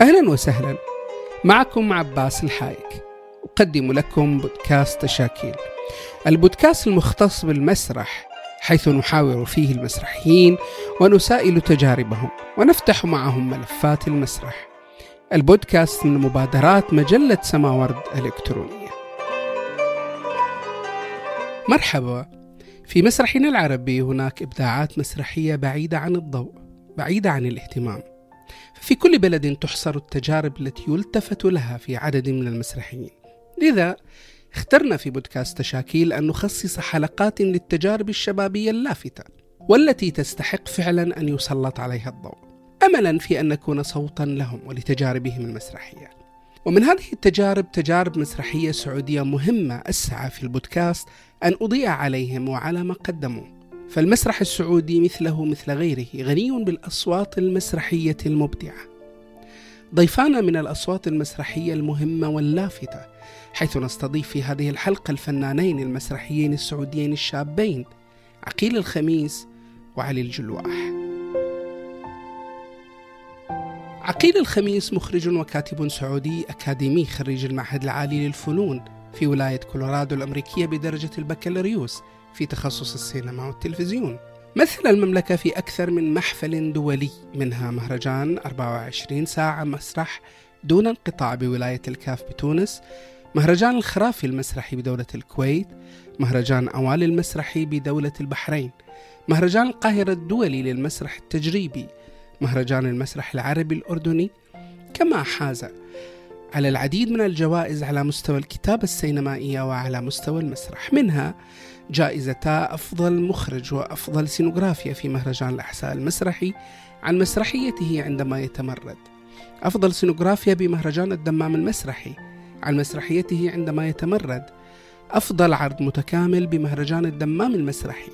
أهلا وسهلا. معكم عباس الحايك. أقدم لكم بودكاست تشاكيل البودكاست المختص بالمسرح حيث نحاور فيه المسرحيين ونسائل تجاربهم ونفتح معهم ملفات المسرح. البودكاست من مبادرات مجلة سماورد الإلكترونية مرحبا. في مسرحنا العربي هناك إبداعات مسرحية بعيدة عن الضوء بعيدة عن الاهتمام. ففي كل بلد تحصر التجارب التي يلتفت لها في عدد من المسرحيين. لذا اخترنا في بودكاست تشاكيل أن نخصص حلقات للتجارب الشبابية اللافتة والتي تستحق فعلا أن يسلط عليها الضوء أملا في أن نكون صوتا لهم ولتجاربهم المسرحية. ومن هذه التجارب تجارب مسرحية سعودية مهمة أسعى في البودكاست أن أضيء عليهم وعلى ما قدموا. فالمسرح السعودي مثله مثل غيره غني بالأصوات المسرحية المبدعة. ضيفانا من الأصوات المسرحية المهمة واللافتة حيث نستضيف في هذه الحلقة الفنانين المسرحيين السعوديين الشابين عقيل الخميس وعلي الجلواح. عقيل الخميس مخرج وكاتب سعودي أكاديمي خريج المعهد العالي للفنون في ولاية كولورادو الأمريكية بدرجة البكالوريوس في تخصص السينما والتلفزيون. مثل المملكة في أكثر من محفل دولي منها مهرجان 24 ساعة مسرح دون انقطاع بولاية الكاف بتونس مهرجان الخرافي المسرحي بدولة الكويت مهرجان أوالي المسرحي بدولة البحرين مهرجان القاهرة الدولي للمسرح التجريبي مهرجان المسرح العربي الأردني كما حاز على العديد من الجوائز على مستوى الكتابة السينمائية وعلى مستوى المسرح. منها جائزتا أفضل مخرج وأفضل سينوغرافيا في مهرجان الأحساء المسرحي عن مسرحيته عندما يتمرد. أفضل سينوغرافيا بمهرجان الدمام المسرحي عن مسرحيته عندما يتمرد. أفضل عرض متكامل بمهرجان الدمام المسرحي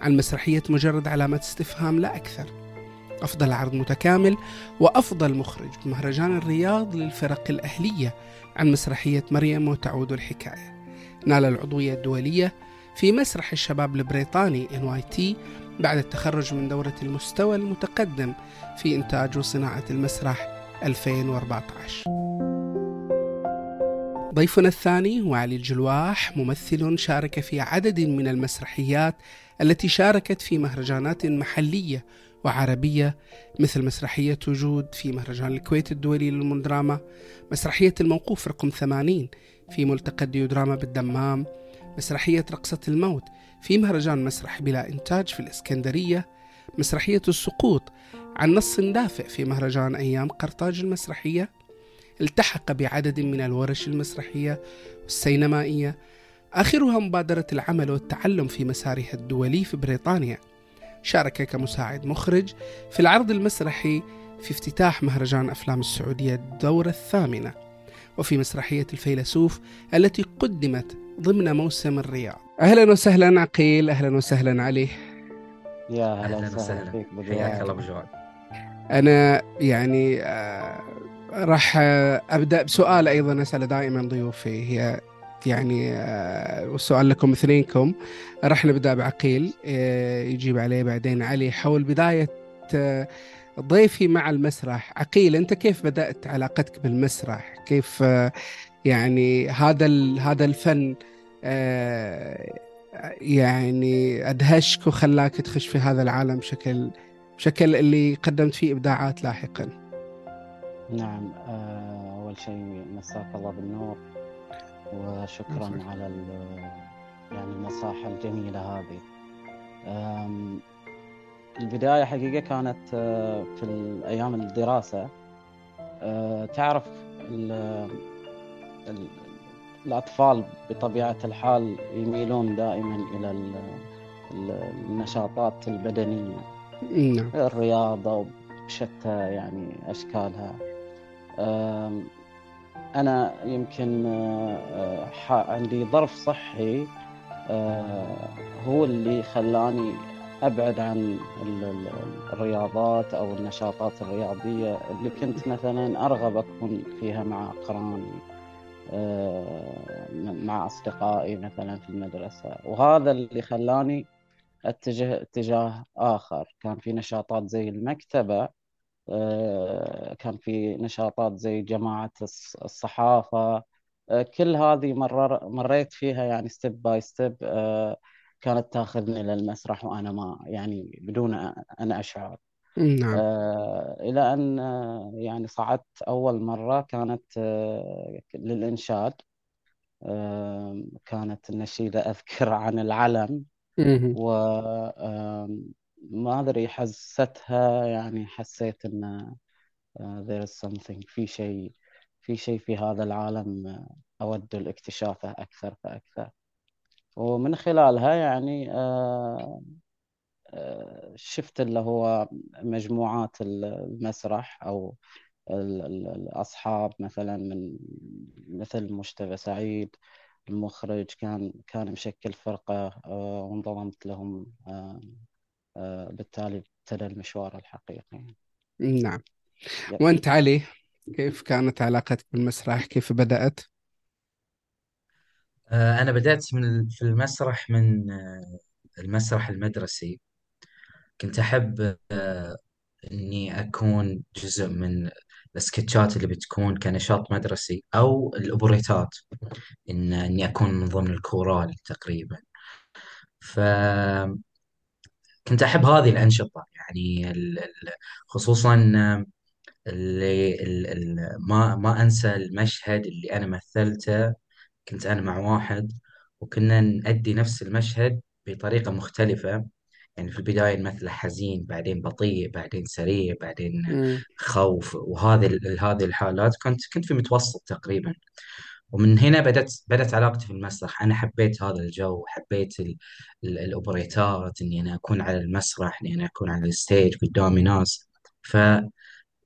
عن مسرحية مجرد علامة استفهام لا أكثر. أفضل عرض متكامل وأفضل مخرج بمهرجان الرياض للفرق الأهلية عن مسرحية مريم وتعود الحكاية. نال العضوية الدولية في مسرح الشباب البريطاني NYT بعد التخرج من دورة المستوى المتقدم في إنتاج وصناعة المسرح 2014 ضيفنا الثاني هو علي الجلواح ممثل شارك في عدد من المسرحيات التي شاركت في مهرجانات محلية وعربية مثل مسرحية وجود في مهرجان الكويت الدولي للمندراما مسرحية الموقوف رقم 80 في ملتقى الديودراما بالدمام مسرحية رقصة الموت في مهرجان مسرح بلا إنتاج في الإسكندرية مسرحية السقوط عن نص دافئ في مهرجان أيام قرطاج المسرحية التحق بعدد من الورش المسرحية والسينمائية آخرها مبادرة العمل والتعلم في مسارها الدولي في بريطانيا. شارك كمساعد مخرج في العرض المسرحي في افتتاح مهرجان أفلام السعودية الدورة الثامنة وفي مسرحية الفيلسوف التي قدمت ضمن موسم الرياض. أهلا وسهلا عقيل أهلا وسهلا علي. يا هلا وسهلا فيك حياك الله بجواد أنا يعني آه راح أبدأ بسؤال أيضا أسأله دائما ضيوفي. هي يعني آه والسؤال لكم اثنينكم. راح نبدأ بعقيل آه يجيب عليه بعدين علي. حول بداية آه ضيفي مع المسرح. عقيل أنت كيف بدأت علاقتك بالمسرح؟ كيف آه يعني هذا هذا الفن آه، يعني أدهشك وخلاك تخش في هذا العالم بشكل بشكل اللي قدمت فيه إبداعات لاحقا. نعم آه، أول شيء مساك الله بالنور وشكرا مساك. على يعني المساحة الجميلة هذه. البداية حقيقة كانت آه، في أيام الدراسة تعرف الأطفال بطبيعة الحال يميلون دائما إلى النشاطات البدنية. نعم. الرياضة بشتى يعني أشكالها. أنا يمكن آه، عندي ظرف صحي آه، هو اللي خلاني أبعد عن الرياضات أو النشاطات الرياضية اللي كنت مثلا أرغب أكون فيها مع أقراني مع أصدقائي مثلا في المدرسة. وهذا اللي خلاني أتجه اتجاه آخر. كان في نشاطات زي المكتبة آه، كان في نشاطات زي جماعة الص- الصحافة. آه، كل هذه مرر مريت فيها يعني step by step كانت تأخذني للمسرح وأنا ما يعني بدون أن أشعر. نعم. آه، إلى أن آه، يعني صعدت أول مرة كانت آه، للإنشاد. آه، كانت النشيدة أذكر عن العلم مهم. و ما أدري حستها يعني حسيت أن آه، there is something في شيء في شيء في هذا العالم آه، أود الاكتشافه أكثر فأكثر. ومن خلالها يعني آه، شفت اللي هو مجموعات المسرح أو ال- ال- الأصحاب مثلا من مثل مجتبى سعيد المخرج كان كان مشكل فرقة آه، وانضممت لهم آه، آه، بالتالي ابتدى المشوار الحقيقي. نعم. يب. وأنت علي كيف كانت علاقتك بالمسرح؟ كيف بدأت؟ آه، أنا بدأت من في المسرح من المسرح المدرسي. كنت أحب آه، إني أكون جزء من السكتشات اللي بتكون كنشاط مدرسي أو الأوبريتات إن إني أكون من ضمن الكورال تقريبا. فكنت أحب هذه الأنشطة يعني خصوصا اللي ال- ال- ما ما أنسى المشهد اللي أنا مثلته. كنت أنا مع واحد وكنا نأدي نفس المشهد بطريقة مختلفة. يعني في البداية نمثله حزين بعدين بطيء بعدين سريع بعدين مم. خوف وهذه هذه الحالات كنت كنت في متوسط تقريبا. ومن هنا بدأت بدأت علاقتي في المسرح. أنا حبيت هذا الجو حبيت ال ال الأوبريتات إني أنا أكون على المسرح إني أنا أكون على الستيج قدامي ناس. ف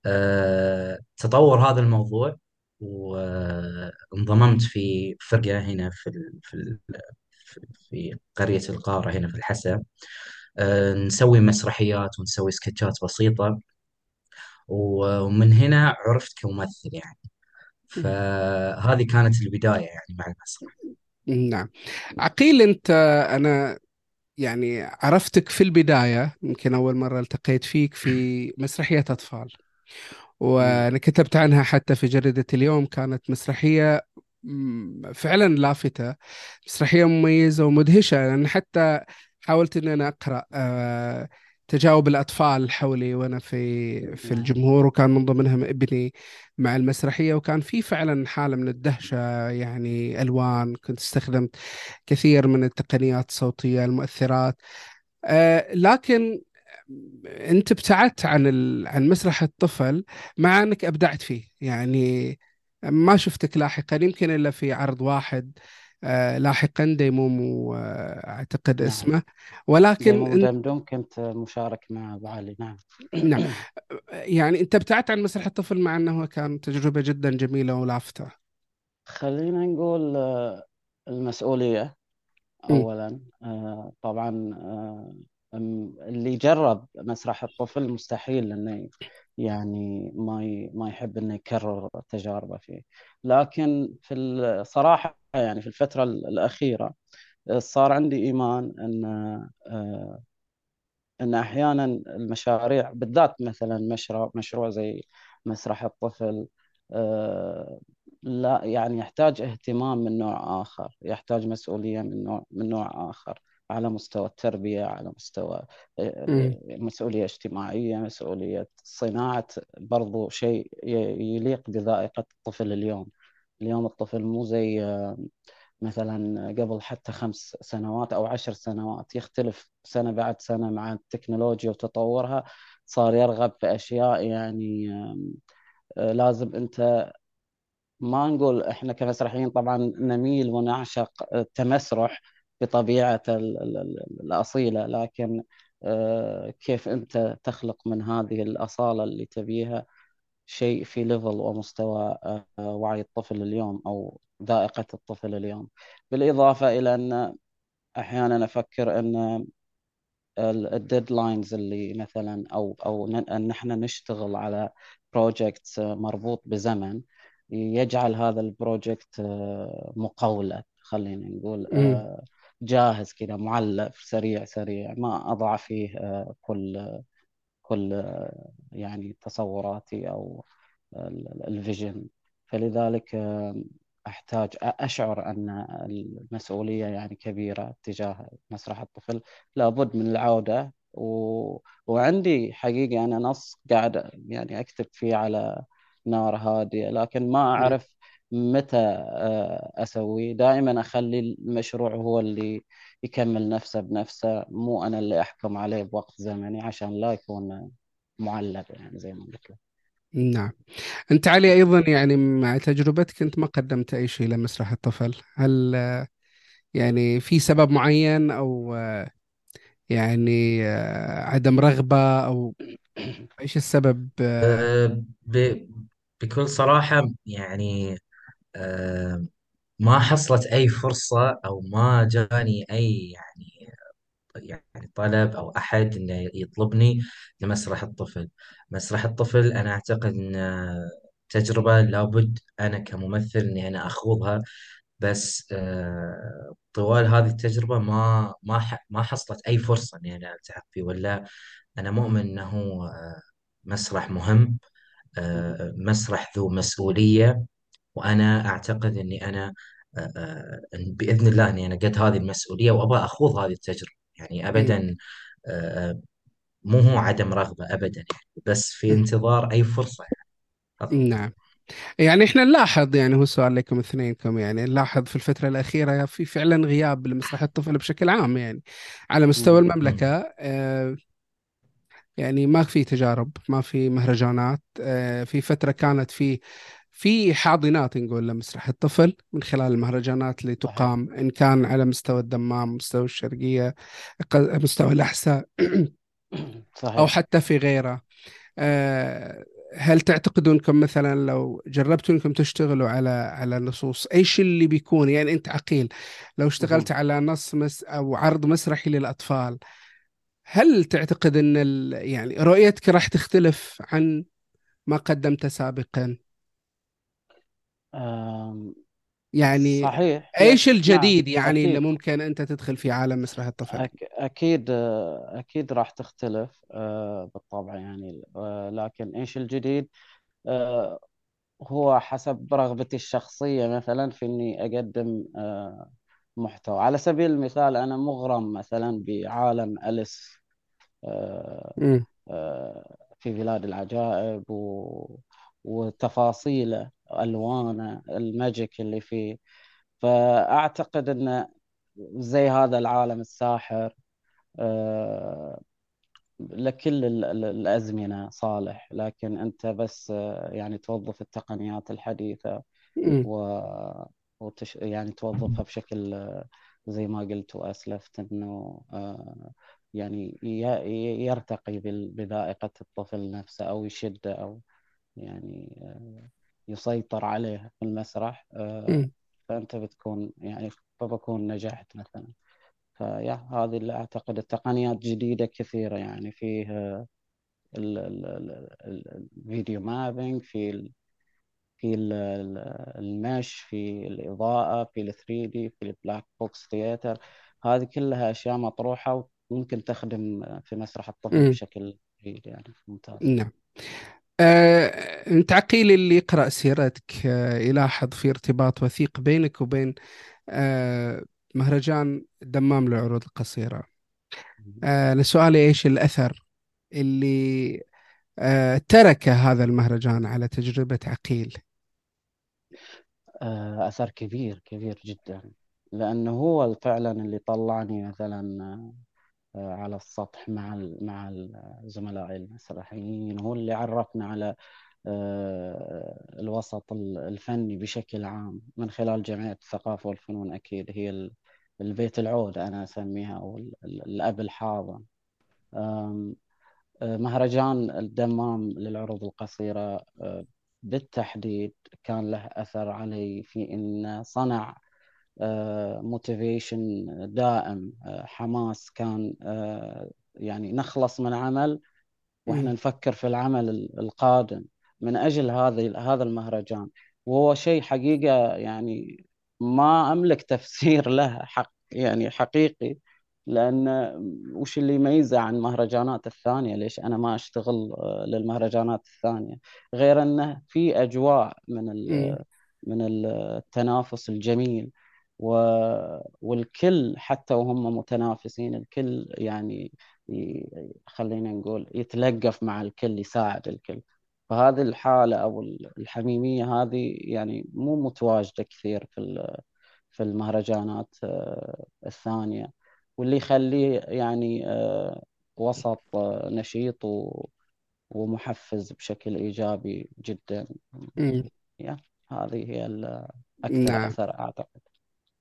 آه، تطور هذا الموضوع وانضممت في فرقة هنا في في في قرية القارة هنا في الحسا. نسوي مسرحيات ونسوي سكتشات بسيطة. ومن هنا عرفت كممثل يعني. فهذه كانت البداية يعني مع المسرح. نعم. عقيل أنت أنا يعني عرفتك في البداية يمكن أول مرة التقيت فيك في مسرحية أطفال. وأنا كتبت عنها حتى في جريدة اليوم كانت مسرحية فعلا لافتة. مسرحية مميزة ومدهشة لأن حتى حاولت أن أنا أقرأ آه، تجاوب الأطفال حولي وأنا في في نعم. الجمهور وكان من ضمنهم ابني مع المسرحية وكان في فعلا حالة من الدهشة يعني ألوان كنت استخدمت كثير من التقنيات الصوتية المؤثرات آه، لكن أنت ابتعدت عن ال... عن مسرح الطفل مع أنك أبدعت فيه يعني ما شفتك لاحقا يمكن إلا في عرض واحد. لاحقا ديمومو آه، اعتقد نعم. اسمه. ولكن ديمو انت دمدم كنت مشارك مع أبو علي. نعم. نعم. يعني أنت ابتعدت عن مسرح الطفل مع أنه كان تجربة جدا جميلة ولافتة. خلينا نقول آه، المسؤولية م- أولا. آه، طبعا آه، اللي جرب مسرح الطفل مستحيل إنه يعني ما ما يحب إنه يكرر تجاربه فيه. لكن في الصراحة يعني في الفترة الأخيرة آه، صار عندي إيمان أن آه، إن أحيانا المشاريع بالذات مثلا مشروع مشروع زي مسرح الطفل آه، لا يعني يحتاج اهتمام من نوع آخر يحتاج مسؤولية من نوع من نوع آخر. على مستوى التربية على مستوى آه، مسؤولية اجتماعية مسؤولية صناعة برضو شيء يليق بذائقة الطفل اليوم. اليوم الطفل مو زي آه، مثلا قبل حتى خمس سنوات أو عشر سنوات. يختلف سنة بعد سنة مع التكنولوجيا وتطورها. صار يرغب في أشياء يعني آه، لازم أنت ما نقول إحنا كمسرحيين طبعا نميل ونعشق التمسرح بطبيعة ال- ال- ال- الأصيلة لكن آه، كيف أنت تخلق من هذه الأصالة اللي تبيها شيء في level ومستوى آه، وعي الطفل اليوم أو ذائقة الطفل اليوم. بالإضافة إلى أن أحيانا أفكر أن ال deadlines اللي مثلا أو أو أن نحن نشتغل على project مربوط بزمن يجعل هذا ال project آه، مقولة خلينا نقول آه، جاهز كذا معلب سريع سريع ما أضع فيه آه، كل كل يعني تصوراتي أو ال vision. فلذلك أحتاج أشعر أن المسؤولية يعني كبيرة تجاه مسرح الطفل. لابد من العودة و... وعندي حقيقة أنا نص قاعد يعني أكتب فيه على نار هادية لكن ما أعرف متى آه، أسويه؟ دائما أخلي المشروع هو اللي يكمل نفسه بنفسه مو أنا اللي أحكم عليه بوقت زمني عشان لا يكون معلق يعني زي ما قلت لك. نعم. أنت علي أيضا يعني مع تجربتك أنت ما قدمت أي شيء لمسرح الطفل. هل آه، يعني في سبب معين أو آه، يعني عدم رغبة أو إيش السبب؟ ب- بكل صراحة يعني أه، ما حصلت أي فرصة أو ما جاني أي يعني يعني طلب أو أحد إنه يطلبني لمسرح الطفل. مسرح الطفل أنا أعتقد أن تجربة لابد أنا كممثل إني أنا أخوضها بس آه، طوال هذه التجربة ما ما ما حصلت أي فرصة إني أنا ألتحق فيه. ولا أنا مؤمن أنه آه، مسرح مهم آه، مسرح ذو مسؤولية. وأنا أعتقد أني أنا آه، آه، إن بإذن الله أني أنا قد هذه المسؤولية وأبغى أخوض هذه التجربة. يعني مم. أبدا آه، مو هو عدم رغبة أبدا يعني بس في انتظار أي فرصة يعني. فقط. نعم. يعني إحنا نلاحظ يعني هو سؤال لكم اثنينكم يعني نلاحظ في الفترة الأخيرة في فعلا غياب لمسرح الطفل بشكل عام يعني. على مستوى مم. المملكة آه، يعني ما في تجارب ما في مهرجانات آه، في فترة كانت في في حاضنات نقول لمسرح الطفل من خلال المهرجانات اللي تقام إن كان على مستوى الدمام مستوى الشرقية ق- مستوى الأحساء أو صحيح حتى في غيره. آه، هل تعتقدوا انكم مثلا لو جربتوا انكم تشتغلوا على على نصوص إيش اللي بيكون؟ يعني أنت عقيل لو اشتغلت على نص مس أو عرض مسرحي للأطفال هل تعتقد إن ال... يعني رؤيتك راح تختلف عن ما قدمته سابقا؟ يعني صحيح. إيش نعم الجديد يعني اللي أكيد ممكن أنت تدخل في عالم مسرح الطفل؟ أك أكيد أكيد راح تختلف آه، بالطبع يعني آه، لكن إيش الجديد؟ آه، هو حسب رغبتي الشخصية مثلا في إني أقدم آه، محتوى. على سبيل المثال أنا مغرم مثلا بعالم أليس آه، امم آه، في بلاد العجائب و... وتفاصيله. ألوانه الماجيك اللي فيه. فأعتقد أن زي هذا العالم الساحر آه، لكل ال- ال- الأزمنة صالح. لكن أنت بس آه، يعني توظف التقنيات الحديثة امم و وتش... يعني توظفها بشكل آه، زي ما قلت وأسلفت أنه آه، يعني يرتقي بذائقة الطفل نفسه أو يشده أو يعني يسيطر عليه في المسرح آه، فأنت بتكون يعني فبكون نجحت مثلا. في هذه اللي أعتقد التقنيات جديدة كثيرة يعني فيه ال- الفيديو mapping في ال في ال- ال- المش في الإضاءة في ال 3D في ال black box theater هذه كلها أشياء مطروحة وممكن تخدم في مسرح الطفل بشكل جيد يعني ممتاز. نعم. آه، انت عقيل اللي يقرأ سيرتك آه، يلاحظ في ارتباط وثيق بينك وبين آه، مهرجان دمام للعروض القصيرة. آه، أنا سؤالي إيش الأثر اللي آه، ترك هذا المهرجان على تجربة عقيل؟ آه، أثر كبير كبير جدا. لأنه هو فعلا اللي طلعني مثلا آه، على السطح مع مع الزملاء المسرحيين هو اللي عرفنا على آه، الوسط ال- الفني بشكل عام من خلال جمعية الثقافة والفنون أكيد هي ال- البيت العود أنا أسميها أو ال- ال- الأب الحاضن. آه، مهرجان الدمام للعروض القصيرة آه، بالتحديد كان له أثر علي في أن صنع موتيفيشن دائم. آه، حماس كان آه، يعني نخلص من عمل وإحنا. نفكر في العمل ال- القادم. من أجل هذا هذا المهرجان. وهو شيء حقيقة يعني ما أملك تفسير له حق يعني حقيقي لأن وش اللي يميزه عن المهرجانات الثانية؟ ليش أنا ما أشتغل آه، للمهرجانات الثانية؟ غير أنه في أجواء من. من التنافس الجميل. و... والكل حتى وهم متنافسين الكل يعني ي... خلينا نقول يتلقف مع الكل يساعد الكل. فهذه الحالة أو الحميمية هذه يعني مو متواجدة كثير في في المهرجانات آه، الثانية. واللي يخليه يعني آه، وسط آه، نشيط ومحفز بشكل إيجابي جدا. يا هذه هي أكثر نعم. أثر أعتقد.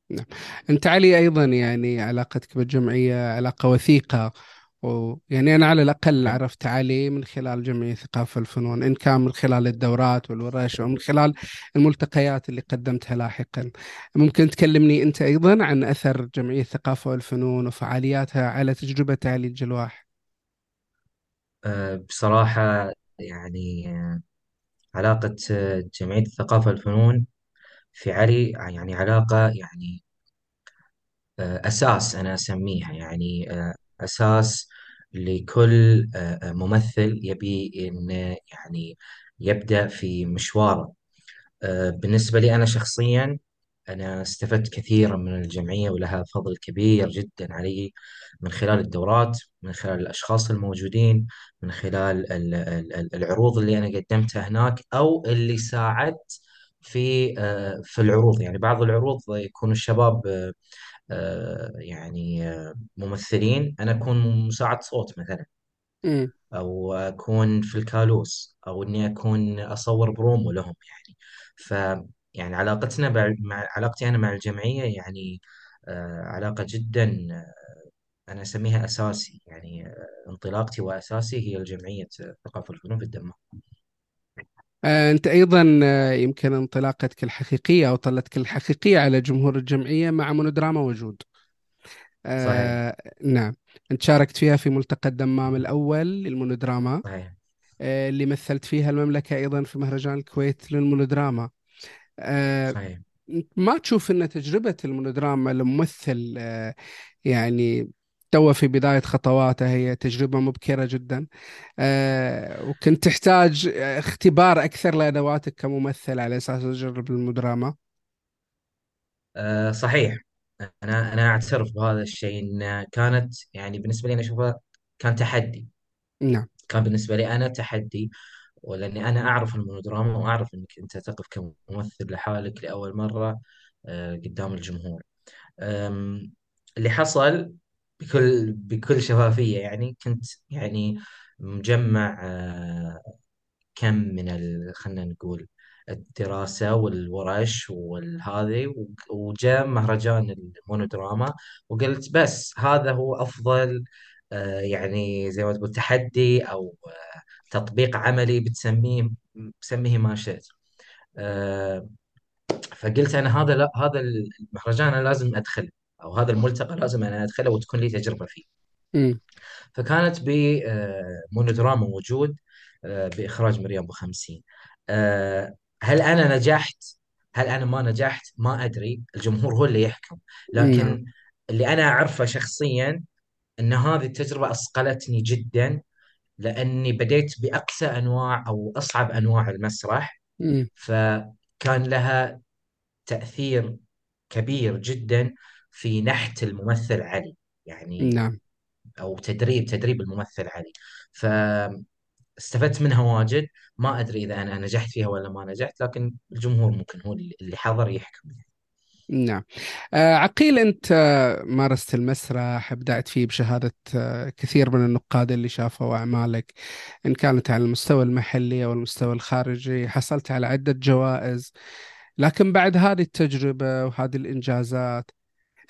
نعم. أنت علي أيضا يعني علاقتك بالجمعية علاقة وثيقة ويعني أنا على الأقل نعم. عرفت علي من خلال جمعية ثقافة الفنون إن كان من خلال الدورات والورش أو من خلال الملتقيات اللي قدمتها لاحقا. ممكن تكلمني أنت أيضا عن أثر جمعية الثقافة والفنون وفعالياتها على تجربة علي الجلواح؟ أه، بصراحة يعني أه، علاقة أه، جمعية الثقافة والفنون في علي يعني علاقة يعني أه، أساس أنا أسميها يعني أه، أساس لكل أه، ممثل يبي إنه يعني يبدأ في مشواره. بالنسبة لي أنا شخصيا أنا استفدت كثيرا من الجمعية ولها فضل كبير جدا علي من خلال الدورات من خلال الأشخاص الموجودين من خلال ال- ال- العروض اللي أنا قدمتها هناك أو اللي ساعدت في آه، في العروض. يعني بعض العروض يكون الشباب آه، آه، يعني ممثلين. أنا أكون مساعد صوت مثلا امم أو أكون في الكالوس أو إني أكون أصور برومو لهم يعني. ف يعني علاقتنا بع- مع علاقتي أنا مع الجمعية يعني آه، علاقة جدا آه، أنا أسميها أساسي يعني آه، انطلاقتي وأساسي هي الجمعية ثقافة الفنون في الدمام. أنت أيضا آه، يمكن انطلاقتك الحقيقية أو طلتك الحقيقية على جمهور الجمعية مع مونودراما وجود. صحيح. آه نعم. أنت شاركت فيها في ملتقى الدمام الأول للمونودراما. صحيح. آه اللي مثلت فيها المملكة أيضا في مهرجان الكويت للمونودراما. آه صحيح. ما تشوف أن تجربة المونودراما لممثل آه يعني تو في بداية خطواته هي تجربة مبكرة جدا. آه وكنت تحتاج اختبار أكثر لأدواتك كممثل على أساس تجرب المودراما أه صحيح. أنا أنا أعترف بهذا الشيء إن كانت يعني بالنسبة لي أنا أشوفها كان تحدي. نعم. كان بالنسبة لي أنا تحدي ولأني أنا أعرف المونودراما وأعرف إنك أنت تقف كممثل لحالك لأول مرة آه، قدام الجمهور. اللي حصل بكل بكل شفافية. يعني كنت يعني مجمع آه، كم من ال... خلينا نقول الدراسة والورش والهذه و- وجاء مهرجان المونودراما وقلت بس هذا هو أفضل آه، يعني زي ما تقول تحدي أو آه، تطبيق عملي بتسميه بسميه ما شئت. فقلت أنا هذا لا هذا المهرجان أنا لازم أدخله. أو هذا الملتقى لازم أنا أدخله وتكون لي تجربة فيه مم. فكانت بمونودراما موجود آه، بإخراج مريم أبو خمسين آه، هل أنا نجحت؟ هل أنا ما نجحت؟ ما أدري الجمهور هو اللي يحكم لكن اللي أنا أعرفه شخصيا أن هذه التجربة أصقلتني جدا لأني بديت بأقسى أنواع أو أصعب أنواع المسرح مم. فكان لها تأثير كبير جدا في نحت الممثل علي يعني نعم. أو تدريب تدريب الممثل علي. فاستفدت منها واجد. ما أدري إذا أنا نجحت فيها ولا ما نجحت لكن الجمهور ممكن هو اللي حضر يحكم. نعم. آه، عقيل أنت آه، مارست المسرح أبدعت فيه بشهادة آه، كثير من النقاد اللي شافوا أعمالك إن كانت على المستوى المحلي أو المستوى الخارجي حصلت على عدة جوائز لكن بعد هذه التجربة وهذه الإنجازات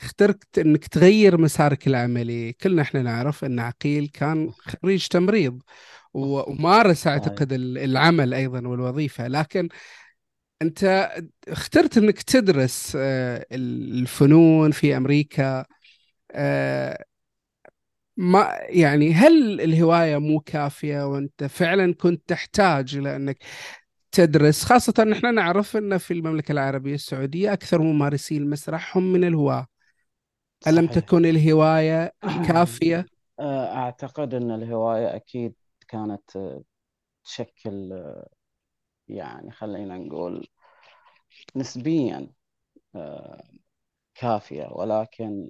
اخترت أنك تغير مسارك العملي. كلنا إحنا نعرف أن عقيل كان خريج تمريض ومارس ال- العمل أيضا والوظيفة. لكن أنت اخترت أنك تدرس آه، الفنون في أمريكا. آه، ما يعني هل الهواية مو كافية وأنت فعلا كنت تحتاج إلى أنك تدرس؟ خاصة نحن نعرف أن في المملكة العربية السعودية أكثر ممارسي المسرح هم من الهواة. ألم صحيح. تكن الهواية كافية؟ آه، أعتقد أن الهواية أكيد كانت آه، تشكل آه، يعني خلينا نقول نسبيا كافية ولكن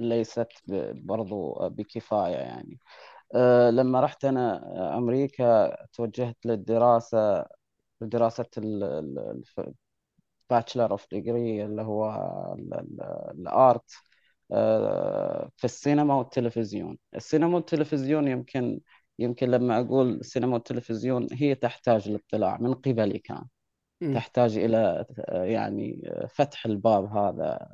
ليست برضو بكفاية يعني. لما رحت أنا أمريكا توجهت للدراسة دراسة ال bachelor of degree اللي هو ال art آه، في السينما والتلفزيون. السينما والتلفزيون يمكن يمكن لما أقول السينما والتلفزيون هي تحتاج للاطلاع من قبلي كان. تحتاج إلى يعني فتح الباب هذا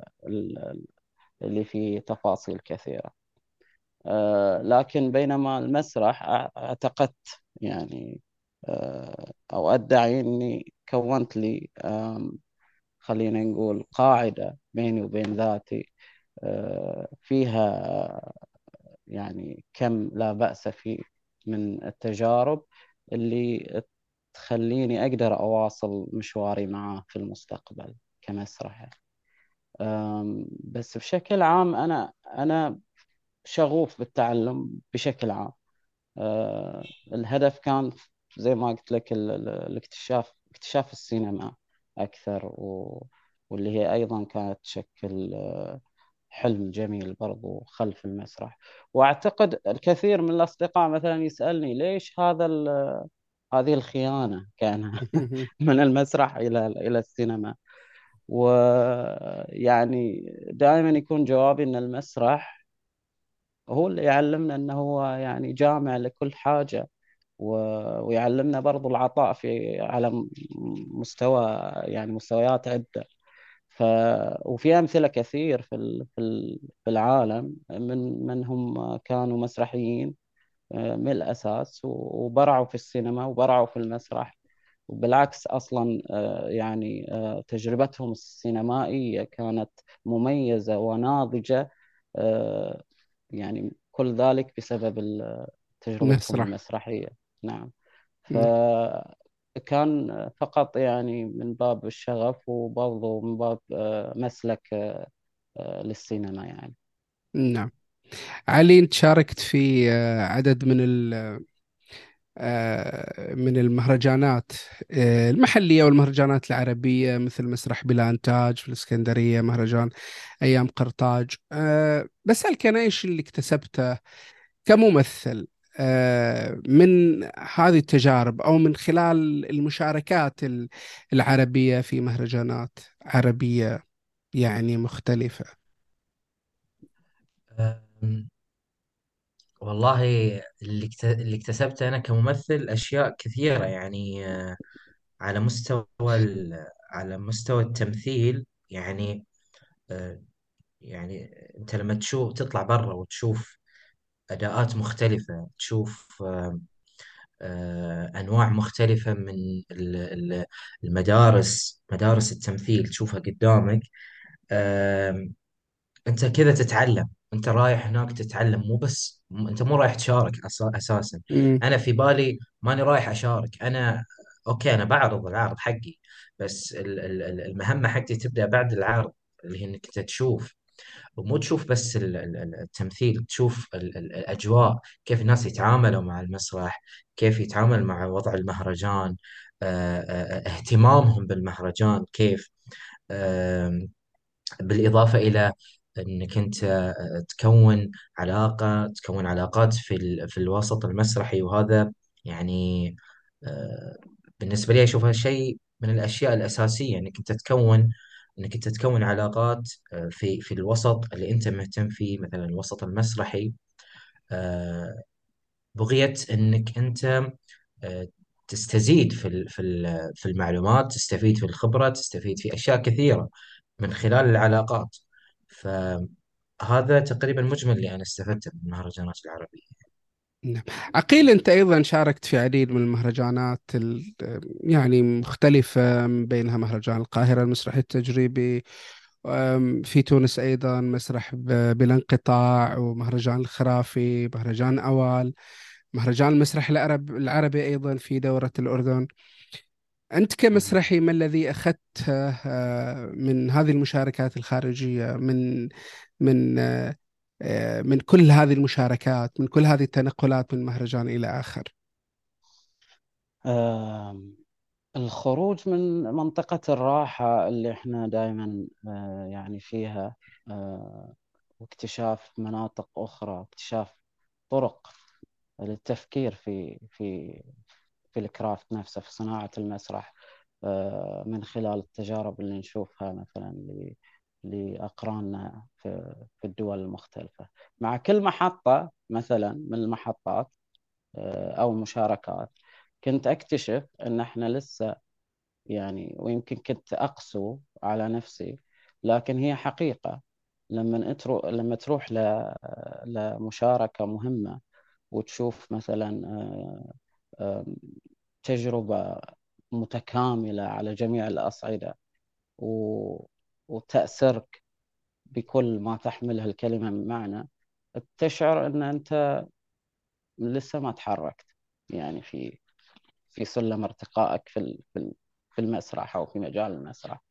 اللي فيه تفاصيل كثيرة. آه، لكن بينما المسرح اعتقدت يعني آه، أو أدعي أني كونت لي خلينا نقول قاعدة بيني وبين ذاتي آه، فيها يعني كم لا بأس فيه من التجارب اللي تخليني أقدر أواصل مشواري معاه في المستقبل كمسرح. بس بشكل عام أنا أنا شغوف بالتعلم بشكل عام. آه، الهدف كان زي ما قلت لك الاكتشاف اكتشاف السينما. أكثر و... واللي هي أيضا كانت تشكل آه، حلم جميل برضو خلف المسرح. وأعتقد الكثير من الأصدقاء مثلا يسألني ليش هذا هذه الخيانة كان من المسرح إلى إلى السينما. ويعني دائما يكون جوابي أن المسرح هو اللي يعلمنا أنه هو يعني جامع لكل حاجة. ويعلمنا برضو العطاء في على مستوى يعني مستويات عدة. ف وفي أمثلة كثير في في العالم من من هم كانوا مسرحيين آه، من الأساس وبرعوا في السينما وبرعوا في المسرح. وبالعكس أصلا آه، يعني آه، تجربتهم السينمائية كانت مميزة وناضجة يعني كل ذلك بسبب تجربتهم المسرحية. نعم. فكان فقط يعني من باب الشغف وبرضه من باب مسلك للسينما يعني. نعم. علي انت شاركت في آه، عدد من آه، من المهرجانات آه، المحلية والمهرجانات العربية مثل مسرح بلا إنتاج في الإسكندرية مهرجان أيام قرطاج. بسألك أنا إيش اللي اكتسبته كممثل؟ من هذه التجارب أو من خلال المشاركات العربية في مهرجانات عربية يعني مختلفة. والله اللي اكتسبته أنا كممثل أشياء كثيرة يعني آه، على مستوى على مستوى التمثيل يعني آه، يعني أنت لما تشوف تطلع برا وتشوف أداءات مختلفة تشوف آه، أنواع مختلفة من المدارس مدارس التمثيل تشوفها قدامك أنت كذا تتعلم أنت رايح هناك تتعلم مو بس أنت مو رايح تشارك أساسا مم. أنا في بالي ماني رايح أشارك أنا أوكي أنا بعرض العرض حقي بس المهمة حقتي تبدأ بعد العرض اللي هي إنك أنت تشوف ومو تشوف بس التمثيل تشوف الأجواء كيف الناس يتعاملوا مع المسرح كيف يتعامل مع وضع المهرجان اهتمامهم بالمهرجان كيف بالإضافة إلى إنك أنت آه، تكون علاقة تكون علاقات في في الوسط المسرحي وهذا يعني آه، بالنسبة لي أشوفها شيء من الأشياء الأساسية إنك أنت تكون إنك أنت تكون علاقات آه، في في الوسط اللي أنت مهتم فيه مثلا الوسط المسرحي. بغية إنك أنت تستزيد في في في المعلومات تستفيد في الخبرة تستفيد في أشياء كثيرة من خلال العلاقات. ف هذا تقريبا مجمل اللي أنا استفدته من المهرجانات العربية. نعم. عقيل أنت أيضا شاركت في عديد من المهرجانات يعني مختلفة من بينها مهرجان القاهرة المسرحي التجريبي في تونس أيضا مسرح بلا انقطاع ومهرجان الخرافي مهرجان أوال مهرجان المسرح العرب العربي أيضا في دورة الأردن. أنت كمسرحي ما الذي أخذته آه، من هذه المشاركات الخارجية من من آه، من كل هذه المشاركات من كل هذه التنقلات من مهرجان إلى آخر. الخروج من منطقة الراحة اللي إحنا دائما يعني فيها آه، واكتشاف مناطق أخرى اكتشاف طرق للتفكير في في في الكرافت نفسه في صناعة المسرح آه، من خلال التجارب اللي نشوفها مثلا ل- لأقراننا في الدول المختلفة. مع كل محطة مثلا من المحطات آه، أو المشاركات كنت أكتشف أن إحنا لسه يعني ويمكن كنت أقسو على نفسي لكن هي حقيقة. لما لما تروح ل- لمشاركة مهمة وتشوف مثلا آه، آه، تجربة متكاملة على جميع الأصعدة و... وتأثرك بكل ما تحملها الكلمة من معنى تشعر أن أنت لسه ما تحركت. يعني في في سلم ارتقائك في في ال- في المسرح أو في مجال المسرح.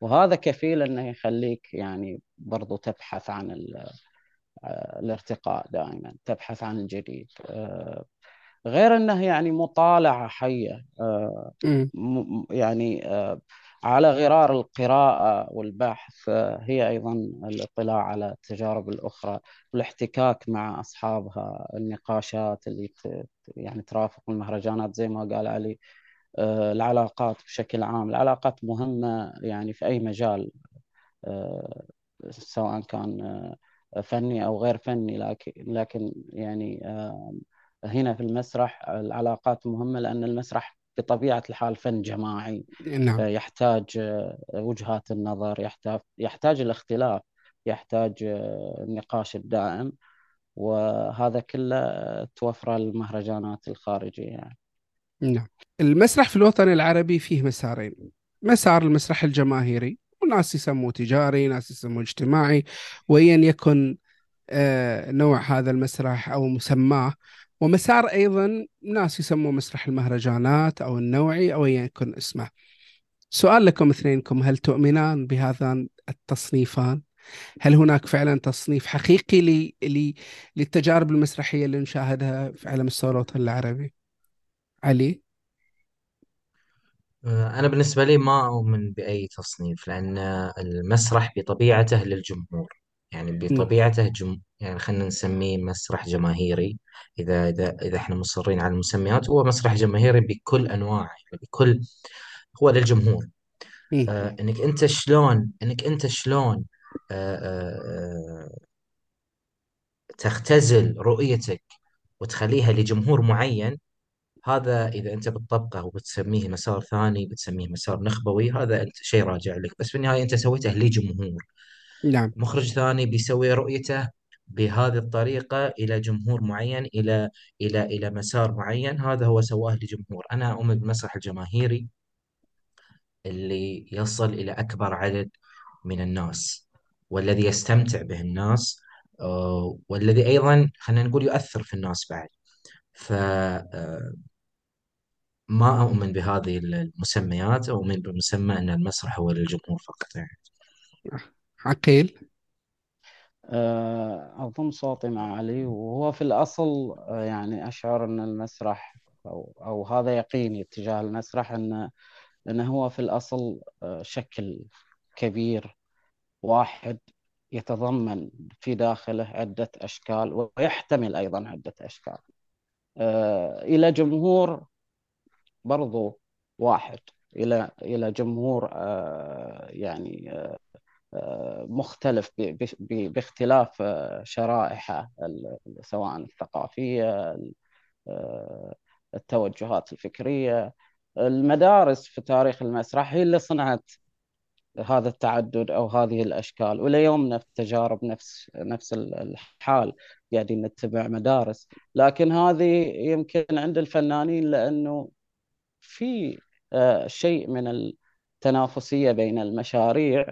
وهذا كفيل أنه يخليك يعني برضو تبحث عن ال- الارتقاء دائما تبحث عن الجديد. آه، غير أنه يعني مطالعة حية آه، يعني آه، على غرار القراءة والبحث آه، هي أيضا الاطلاع على التجارب الأخرى والاحتكاك مع أصحابها النقاشات اللي يعني ترافق المهرجانات زي ما قال علي العلاقات بشكل عام العلاقات مهمة يعني في أي مجال سواء كان فني أو غير فني لكن لكن يعني هنا في المسرح العلاقات مهمة لأن المسرح بطبيعة الحال فن جماعي. نعم. آه، يحتاج آه، وجهات النظر يحتاج يحتاج الاختلاف يحتاج آه، النقاش الدائم وهذا كله توفره المهرجانات الخارجية. يعني. نعم. المسرح في الوطن العربي فيه مسارين. مسار المسرح الجماهيري وناس يسموه تجاري ناس يسموه اجتماعي وأيا يكن نوع هذا المسرح أو مسماه ومسار أيضا ناس يسموه مسرح المهرجانات أو النوعي أو أيا يكن اسمه سؤال لكم اثنينكم هل تؤمنان بهذان التصنيفان؟ هل هناك فعلا تصنيف حقيقي ل... ل... للتجارب المسرحية اللي نشاهدها على مستوى الوطن العربي؟ علي؟ آه، أنا بالنسبة لي ما أؤمن بأي تصنيف لأن المسرح بطبيعته للجمهور يعني م- بطبيعته جم... يعني خلينا نسميه مسرح جماهيري. إذا إذا إذا إحنا مصرين على المسميات هو مسرح جماهيري بكل أنواعه يعني بكل هو للجمهور. م- آه إنك أنت شلون إنك أنت شلون آه آه آه تختزل رؤيتك وتخليها لجمهور معين هذا إذا أنت بتطبقه وبتسميه مسار ثاني بتسميه مسار نخبوي هذا أنت شيء راجع لك. بس في النهاية أنت سويته لجمهور. نعم. مخرج ثاني بيسوي رؤيته بهذه الطريقة إلى جمهور معين إلى إلى إلى مسار معين. هذا هو سواه لجمهور. أنا أؤمن بالمسرح الجماهيري اللي يصل إلى أكبر عدد من الناس والذي يستمتع به الناس آه، والذي أيضا خلينا نقول يؤثر في الناس بعد. ف آه، ما أؤمن بهذه المسميات أؤمن بمسمى أن المسرح هو للجمهور فقط يعني. عقيل. آه، أضم صوتي مع علي وهو في الأصل آه، يعني أشعر أن المسرح أو أو هذا يقيني اتجاه المسرح أن أنه هو في الأصل آه، شكل كبير واحد يتضمن في داخله عدة أشكال ويحتمل أيضا عدة أشكال. إلى جمهور برضو واحد إلى إلى جمهور يعني مختلف باختلاف آه، شرائحه سواء الثقافية آه، التوجهات الفكرية. المدارس في تاريخ المسرح هي اللي صنعت هذا التعدد أو هذه الأشكال وليومنا يومنا في التجارب نفس نفس الحال قاعدين نتبع مدارس. لكن هذه يمكن عند الفنانين لأنه في آه، شيء من التنافسية بين المشاريع.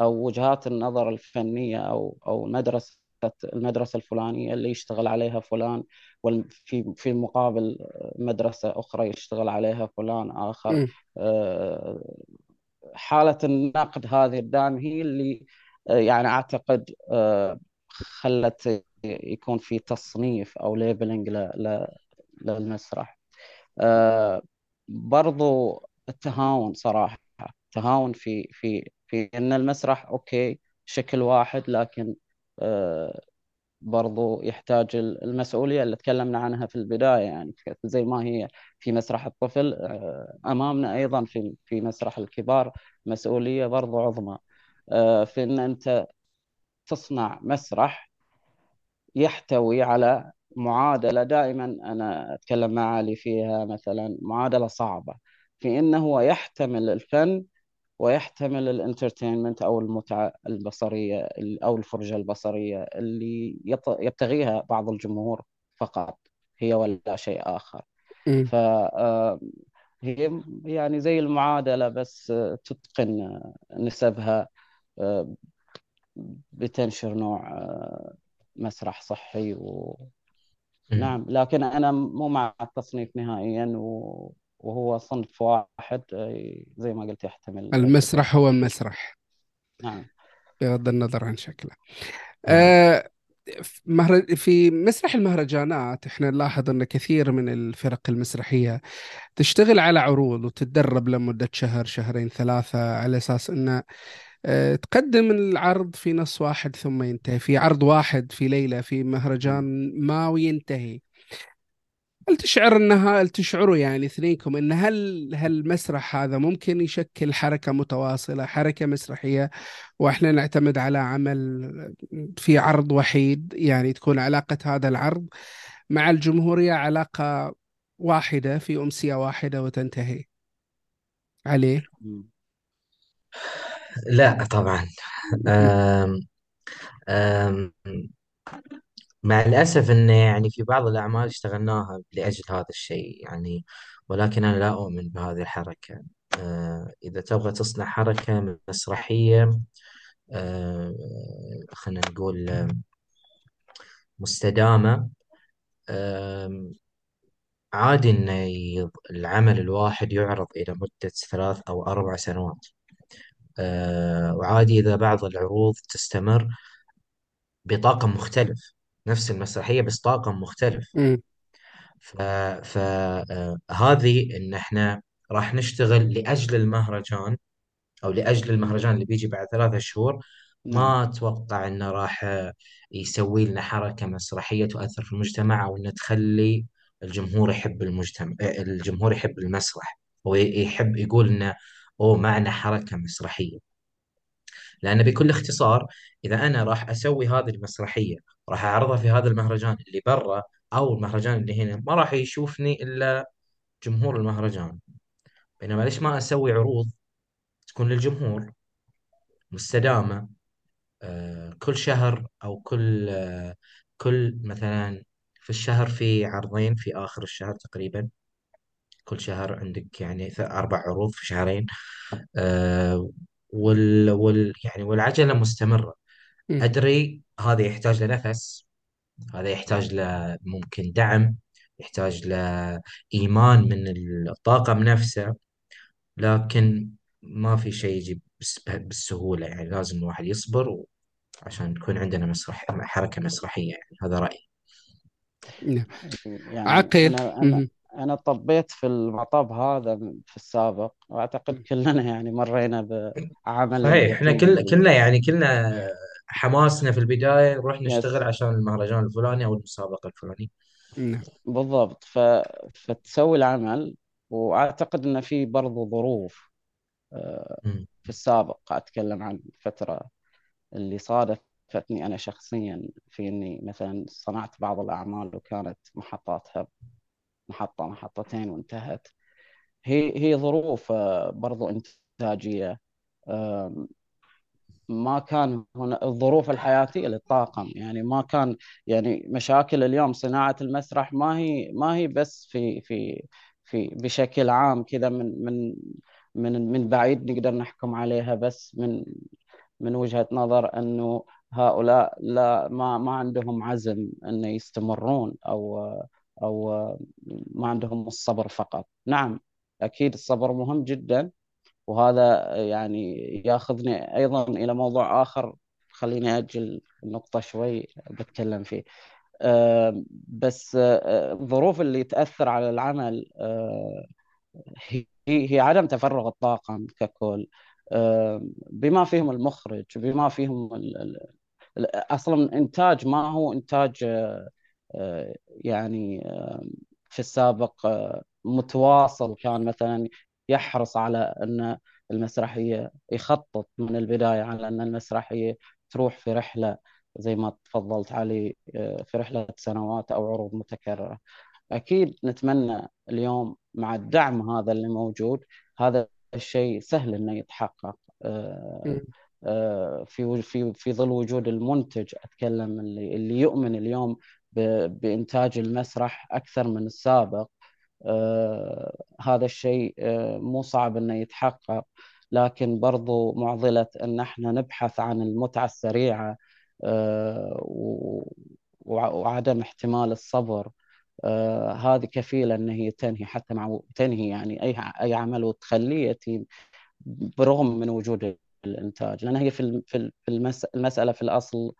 أو وجهات النظر الفنية أو أو المدرسة المدرسة الفلانية اللي يشتغل عليها فلان وفي في المقابل مدرسة أخرى يشتغل عليها فلان آخر م. آه، حالة النقد هذه الدائم هي اللي آه، يعني أعتقد آه، خلت يكون في تصنيف أو labeling للمسرح برضو التهاون صراحة تهاون في في في إن المسرح okay شكل واحد لكن آه، برضو يحتاج المسؤولية اللي تكلمنا عنها في البداية يعني زي ما هي في مسرح الطفل آه، أمامنا أيضا في في مسرح الكبار مسؤولية برضو عظمى. آه، في أن أنت تصنع مسرح يحتوي على معادلة دائما أنا أتكلم مع علي فيها مثلا معادلة صعبة. في أنه يحتمل الفن ويحتمل الانترتينمنت أو المتعة البصرية أو الفرجة البصرية اللي يبتغيها بعض الجمهور فقط هي ولا شيء آخر. ف آه، هي يعني زي المعادلة بس تتقن نسبها آه، بتنشر نوع آه، مسرح صحي و... نعم لكن أنا مو مع التصنيف نهائيا و... وهو صنف واحد زي ما قلت يحتمل المسرح هو المسرح نعم. بغض النظر عن شكله. نعم. آه في مسرح المهرجانات إحنا نلاحظ إن كثير من الفرق المسرحية تشتغل على عروض وتتدرب لمدة شهر شهرين ثلاثة على أساس انه آه، تقدم العرض في نص واحد ثم ينتهي في عرض واحد في ليلة في مهرجان ما وينتهي هل تشعر انها هل تشعروا يعني اثنينكم إن هل هالمسرح هذا ممكن يشكل حركة متواصلة حركة مسرحية؟ وإحنا نعتمد على عمل في عرض وحيد يعني تكون علاقة هذا العرض مع الجمهورية علاقة واحدة في أمسية واحدة وتنتهي. عليه لا طبعا. أم أم مع الأسف أنه يعني في بعض الأعمال اشتغلناها لأجل هذا الشيء يعني ولكن أنا لا أؤمن بهذه الحركة. آه، إذا تبغى تصنع حركة مسرحية آه، خلينا نقول آه، مستدامة آه، عادي أن العمل الواحد يعرض إلى مدة ثلاث أو أربع سنوات. آه، وعادي إذا بعض العروض تستمر بطاقم مختلف. نفس المسرحية بس طاقم مختلف. امم ف... فهذه إن إحنا راح نشتغل لأجل المهرجان أو لأجل المهرجان اللي بيجي بعد ثلاثة شهور. نعم ما أتوقع إنه راح يسوي لنا حركة مسرحية تؤثر في المجتمع أو إنه تخلي الجمهور يحب المجتمع الجمهور يحب المسرح. ويحب يقول إنه أوه معنا حركة مسرحية. لأن بكل اختصار إذا أنا راح أسوي هذه المسرحية راح أعرضها في هذا المهرجان اللي برا أو المهرجان اللي هنا ما راح يشوفني إلا جمهور المهرجان. بينما ليش ما أسوي عروض تكون للجمهور مستدامة آه، كل شهر أو كل آه، كل مثلا في الشهر في عرضين في آخر الشهر تقريبا. كل شهر عندك يعني أربع عروض في شهرين آه، وال, وال يعني والعجلة مستمرة. أدري هذا يحتاج لنفس هذا يحتاج ل ممكن دعم يحتاج لإيمان من الطاقم نفسه لكن ما في شيء يجي بس- بالسهولة. يعني لازم الواحد يصبر عشان يكون عندنا مسرح حركة مسرحية. يعني هذا رأيي. نعم. يعني عقيل. أنا أنا مم. أنا طبيت في المطب هذا في السابق وأعتقد كلنا يعني مرينا بعمل صحيح إحنا كل كلنا يعني كلنا حماسنا في البداية نروح يس نشتغل عشان المهرجان الفلاني أو المسابقة الفلانية. نعم بالضبط. ف... فتسوي العمل وأعتقد إن في برضو ظروف آه، مم. في السابق أتكلم عن الفترة اللي صادفتني أنا شخصيا في إني مثلا صنعت بعض الأعمال وكانت محطاتها محطة محطتين وانتهت. هي هي ظروف آه، برضو إنتاجية. آم، ما كان هنا الظروف الحياتية للطاقم. يعني ما كان يعني مشاكل اليوم صناعة المسرح ما هي ما هي بس في في في بشكل عام كذا من من من من بعيد نقدر نحكم عليها بس من من وجهة نظر إنه هؤلاء لا ما ما عندهم عزم أن يستمرون أو أو ما عندهم الصبر فقط. نعم أكيد الصبر مهم جدا وهذا يعني ياخذني أيضا إلى موضوع آخر. خليني أجل النقطة شوي بتكلم فيه. آه، بس آه، الظروف اللي تأثر على العمل آه، هي هي عدم تفرغ الطاقم ككل. بما فيهم المخرج بما فيهم أصلا الانتاج ما هو إنتاج يعني في السابق متواصل كان مثلا يحرص على أن المسرحيه يخطط من البداية على أن المسرحيه تروح في رحلة زي ما تفضلت علي في رحلة سنوات أو عروض متكررة. أكيد نتمنى اليوم مع الدعم هذا اللي موجود هذا الشيء سهل إنه يتحقق. آه، في في في ظل وجود المنتج أتكلم اللي اللي يؤمن اليوم بإنتاج المسرح أكثر من السابق. آه هذا الشيء آه مو صعب إنه يتحقق لكن برضو معضلة إن إحنا نبحث عن المتعة السريعة آه وعدم احتمال الصبر. هذه كفيلة إن هي تنهي حتى مع تنهي يعني أي أي عمل وتخليه يتيم برغم من وجود الإنتاج. لأن هي في المسألة في الأصل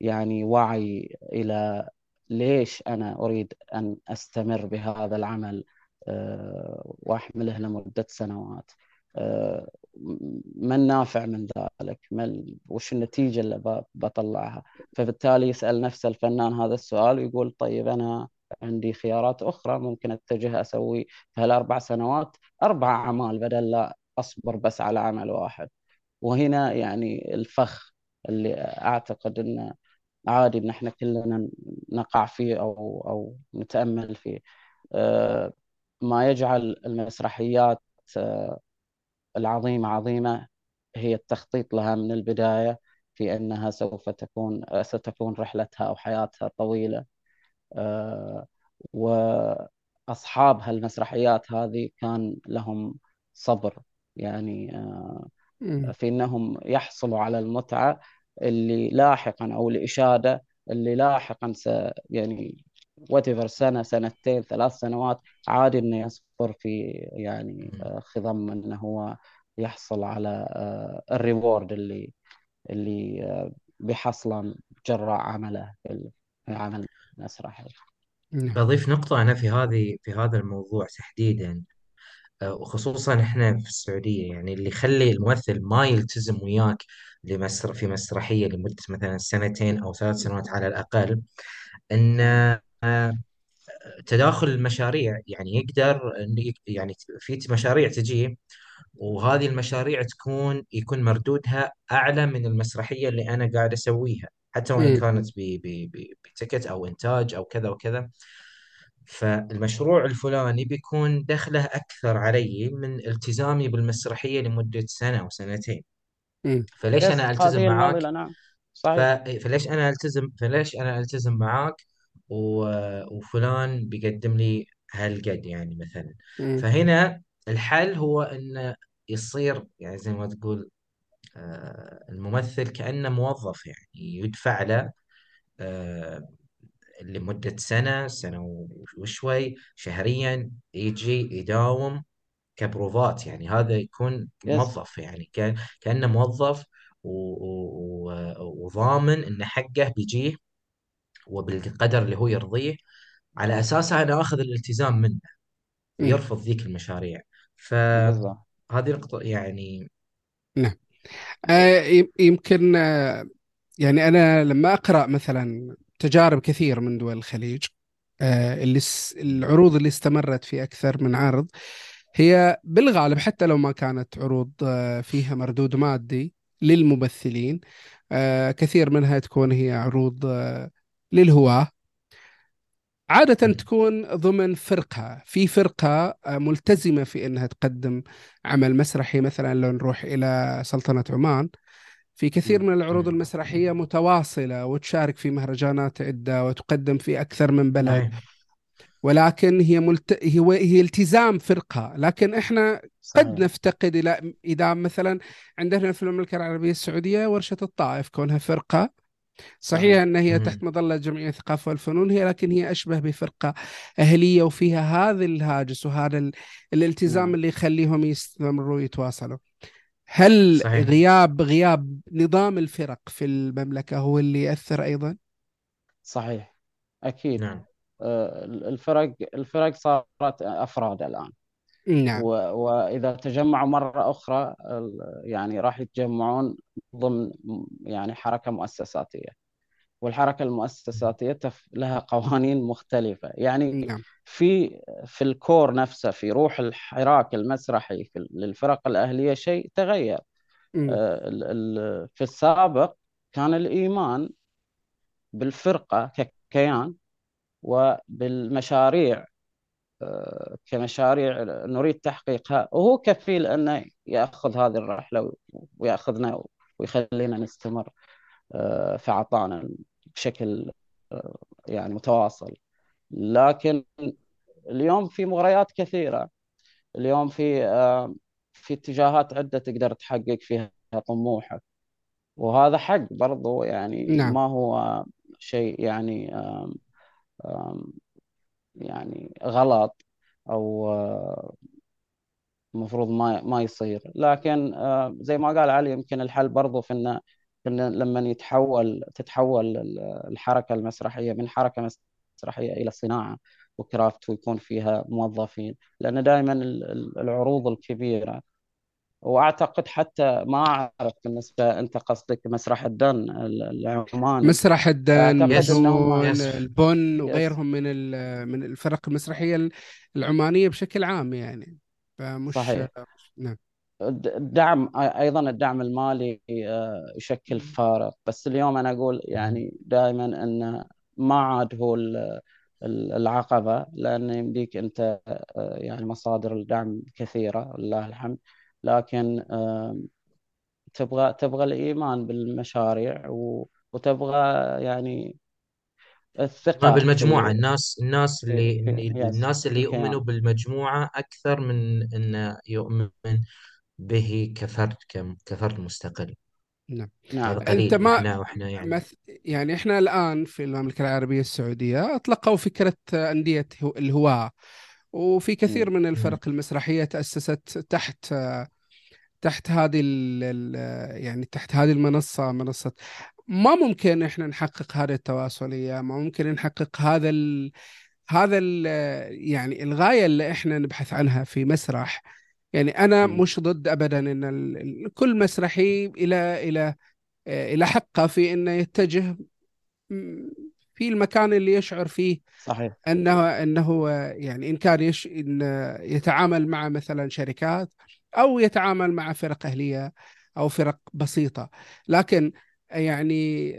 يعني وعي إلى ليش أنا أريد أن أستمر بهذا العمل آه، وأحمله لمدة سنوات؟ آه، ما النافع من ذلك؟ ما وش النتيجة اللي بطلعها؟ فبالتالي يسأل نفسه الفنان هذا السؤال ويقول طيب أنا عندي خيارات أخرى ممكن أتجه أسوي في هالأربع سنوات أربع أعمال بدل لا أصبر بس على عمل واحد. وهنا يعني الفخ اللي أعتقد إنه عادي إن إحنا كلنا نقع فيه أو أو نتأمل فيه. آه، ما يجعل المسرحيات آه، العظيمة عظيمة هي التخطيط لها من البداية في إنها سوف تكون ستكون رحلتها أو حياتها طويلة. آه، واصحاب هالمسرحيات هذه كان لهم صبر. يعني في إنهم يحصلوا على المتعة اللي لاحقا أو الإشادة اللي لاحقا س يعني وات سنة سنتين ثلاث سنوات عادي إنه يصبر في يعني آه، خضم إنه هو يحصل على آه، الريورد اللي اللي آه، بيحصله جراء عمله في العمل المسرحي. نعم. بضيف نقطة أنا في هذه في هذا الموضوع تحديدا وخصوصا إحنا في السعودية يعني اللي يخلي الممثل ما يلتزم وياك لمسر في مسرحية لمدة مثلا سنتين أو ثلاث سنوات على الأقل إن آه، تداخل المشاريع يعني يقدر يعني في مشاريع تجي وهذه المشاريع تكون يكون مردودها أعلى من المسرحية اللي أنا قاعد أسويها حتى وإن كانت بتكت أو إنتاج أو كذا وكذا. فالمشروع الفلاني بيكون دخله أكثر علي من التزامي بالمسرحية لمدة سنة أو سنتين. فليش أنا ألتزم معاك؟ نعم. صحيح. فليش أنا ألتزم فليش أنا ألتزم معاك؟ و... وفلان بيقدم لي هالقد يعني مثلا. فهنا الحل هو انه يصير يعني زي ما تقول آه، الممثل كأنه موظف يعني يدفع له آه، لمدة سنة سنة وشوي شهريا يجي يداوم كبروفات يعني هذا يكون موظف يعني كان كأنه موظف وضامن إن حقه بيجيه وبالقدر اللي هو يرضيه. على اساسه أنا آخذ الالتزام منه ويرفض ذيك المشاريع. فهذه نقطة يعني نعم. آه يمكن آه يعني أنا لما أقرأ مثلا تجارب كثير من دول الخليج آه، اللي العروض اللي استمرت في أكثر من عرض. هي بالغالب حتى لو ما كانت عروض آه، فيها مردود مادي للممثلين آه، كثير منها تكون هي عروض للهواة. عادة تكون ضمن فرقة. في فرقة ملتزمة في أنها تقدم عمل مسرحي مثلا لو نروح إلى سلطنة عمان. في كثير من العروض المسرحية متواصلة وتشارك في مهرجانات عدة وتقدم في أكثر من بلد. ولكن هي ملت... هي هي التزام فرقة. لكن إحنا صحيح. قد نفتقد إلى إذا مثلا عندنا في المملكة العربية السعودية ورشة الطائف كونها فرقة. صحيح أن هي. تحت مظلة جمعية الثقافة والفنون هي لكن هي أشبه بفرقة أهلية وفيها هذا الهاجس وهذا ال- الالتزام اللي يخليهم يستمروا يتواصلوا هل صحيح. غياب غياب نظام الفرق في المملكة هو اللي يأثر أيضا؟ صحيح أكيد. نعم. آه، الفرق الفرق صارت أفراد الآن. نعم. و- وإذا تجمعوا مرة أخرى ال- يعني راح يتجمعون ضمن يعني حركة مؤسساتية. والحركة المؤسساتية لها قوانين مختلفة. يعني نعم. في في الكور نفسه في روح الحراك المسرحي في للفرق الأهلية شيء تغير. آه، في السابق كان الإيمان بالفرقة ككيان وبالمشاريع آه، كمشاريع نريد تحقيقها. وهو كفيل أنه يأخذ هذه الرحلة ويأخذنا ويخلينا نستمر آه، في عطائنا بشكل آه، يعني متواصل. لكن اليوم في مغريات كثيرة. اليوم في آه، في اتجاهات عدة تقدر تحقق فيها طموحك. وهذا حق برضو يعني نعم. ما هو شيء يعني آم، آم، يعني غلط أو آه، المفروض ما ما يصير. لكن آه، زي ما قال علي يمكن الحل برضو في إنه لما يتحول تتحول ال- الحركة المسرحية من حركة مسرحية إلى صناعة وكرافت ويكون فيها موظفين لأن دائما ال- ال- العروض الكبيرة. وأعتقد حتى ما أعرف بالنسبة أنت قصدك مسرح الدن ال- العماني. مسرح الدن يس البن يس. وغيرهم من ال- من الفرق المسرحية العمانية بشكل عام يعني. فمش صحيح. نعم. الدعم أيضا الدعم المالي آه، يشكل فارق. بس اليوم أنا أقول يعني دائما إن ما عاد هو ال- ال- العقبة لأن يمديك أنت آه، يعني مصادر الدعم كثيرة لله الحمد. لكن تبغى تبغى الإيمان بالمشاريع وتبغى يعني الثقة ال... الناس الناس في اللي يس الناس اللي يؤمنوا بالمجموعة أكثر من أن يؤمن به كفرد كفرد مستقل. نعم. نعم. أنت ما وإحنا وإحنا يعني. مث... يعني إحنا الآن في المملكة العربية السعودية أطلقوا فكرة أندية هو- الهواه وفي كثير من. الفرق المسرحية تأسست تحت تحت هذه ال... ال- يعني تحت هذه المنصة منصة. ما ممكن إحنا نحقق هذه التواصلية؟ ما ممكن نحقق هذا ال... هذا ال... يعني الغاية اللي إحنا نبحث عنها في مسرح؟ يعني أنا مم. مش ضد ابدا إن كل مسرحي إلى إلى إلى حقه في إنه يتجه في المكان اللي يشعر فيه صحيح. أنه أنه يعني إن كان يش إن يتعامل مع مثلا شركات أو يتعامل مع فرق أهلية أو فرق بسيطة. لكن يعني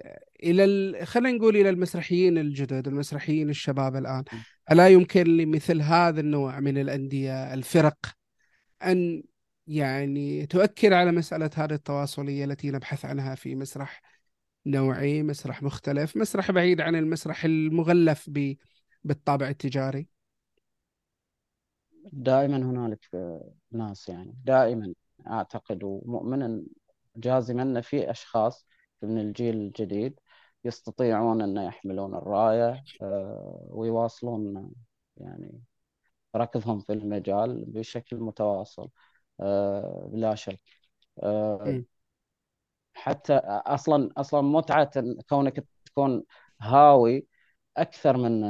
إلى ال... خلينا نقول إلى المسرحيين الجدد المسرحيين الشباب الآن. ألا يمكن لمثل هذا النوع من الأندية الفرق أن يعني تؤكد على مسألة هذه التواصلية التي نبحث عنها في مسرح نوعي مسرح مختلف مسرح بعيد عن المسرح المغلف. بالطابع التجاري دائما هنالك ناس يعني دائما أعتقد ومؤمن جازما إن في أشخاص من الجيل الجديد يستطيعون إن يحملون الراية آه، ويواصلون يعني ركضهم في المجال بشكل متواصل آه، بلا شك آه، م. حتى أصلا أصلا متعة كونك تكون هاوي أكثر من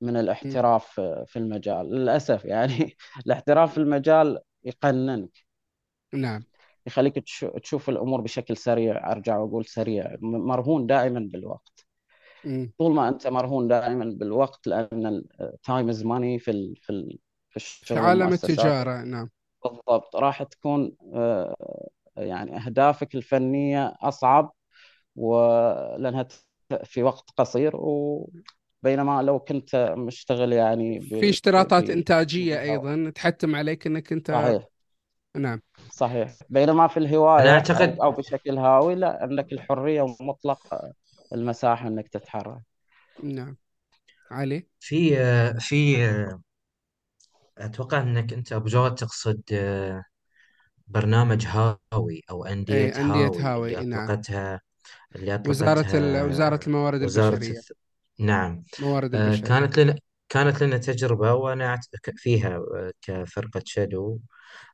من م. الاحتراف في المجال للأسف يعني الاحتراف في المجال يقننك نعم يخليك تش- تشوف الأمور بشكل سريع أرجع وأقول سريع مرهون دائما بالوقت. طول ما أنت مرهون دائما بالوقت لأن ال time is money في ال في ال في في الشغل عالم المؤسسات. التجارة نعم. بالضبط. راح تكون آه، يعني أهدافك الفنية أصعب ولأنها في وقت قصير وبينما لو كنت مشتغل يعني في ب- اشتراطات ب- إنتاجية بمستوى أيضا تحتم عليك أنك أنت صحيح. نعم. صحيح. بينما في الهواية أو أعتقد أو بشكل هاوي لا عندك الحرية ومطلق المساحة إنك تتحرك. نعم. علي؟ في في أتوقع أنك أنت أبو جواد تقصد برنامج هاوي أو أندية أي أندية هاوي اللي هاوي نعم. أطلقتها اللي وزارة وزارة أطلقتها الموارد وزارة البشرية. الث... نعم. موارد آه، البشرية. كانت لنا كانت لنا تجربة وأنا أعت- فيها آه، كفرقة شادو.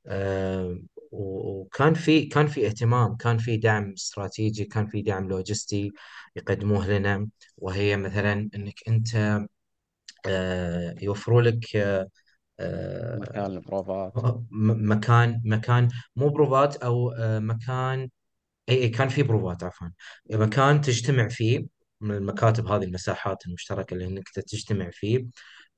آه، وكان في كان في اهتمام كان في دعم استراتيجي كان في دعم لوجستي يقدموه لنا وهي مثلا إنك أنت آه، يوفروا لك آه، مكان آه، البروفات م- مكان مكان مو بروفات أو آه، مكان إي إي كان في بروفات عفوا. مكان تجتمع فيه من المكاتب هذه المساحات المشتركة اللي إنك تجتمع فيه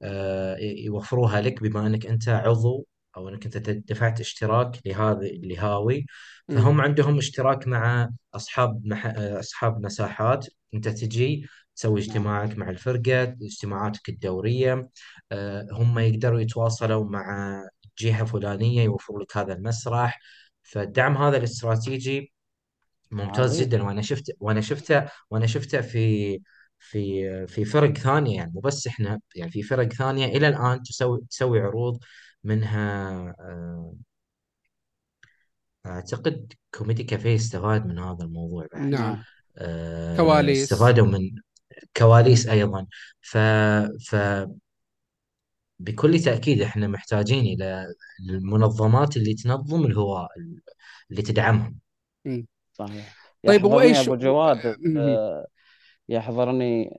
آه، يوفروها لك بما إنك أنت عضو أو إنك أنت دفعت اشتراك لهذه لهاوي. فهم عندهم اشتراك مع أصحاب مح... أصحاب مساحات. أنت تجي تسوي اجتماعك مع الفرقة اجتماعاتك الدورية آه، هم يقدروا يتواصلوا مع جهه فلانيه يوفروا لك هذا المسرح. فالدعم هذا الاستراتيجي ممتاز جدا. وأنا شفت وأنا شفته وأنا شفته في في في فرق ثانية يعني. مو بس إحنا يعني في فرق ثانية إلى الآن تسوي تسوي عروض منها آه، أعتقد كوميدي كافيه استفاد من هذا الموضوع بعد. نعم. آه، كواليس. استفادوا من كواليس أيضا. ف ف بكل تأكيد إحنا محتاجين إلى المنظمات اللي تنظم الهواة اللي تدعمهم. مم. صحيح. طيب وإيش أبو جواد. آه، يحضرني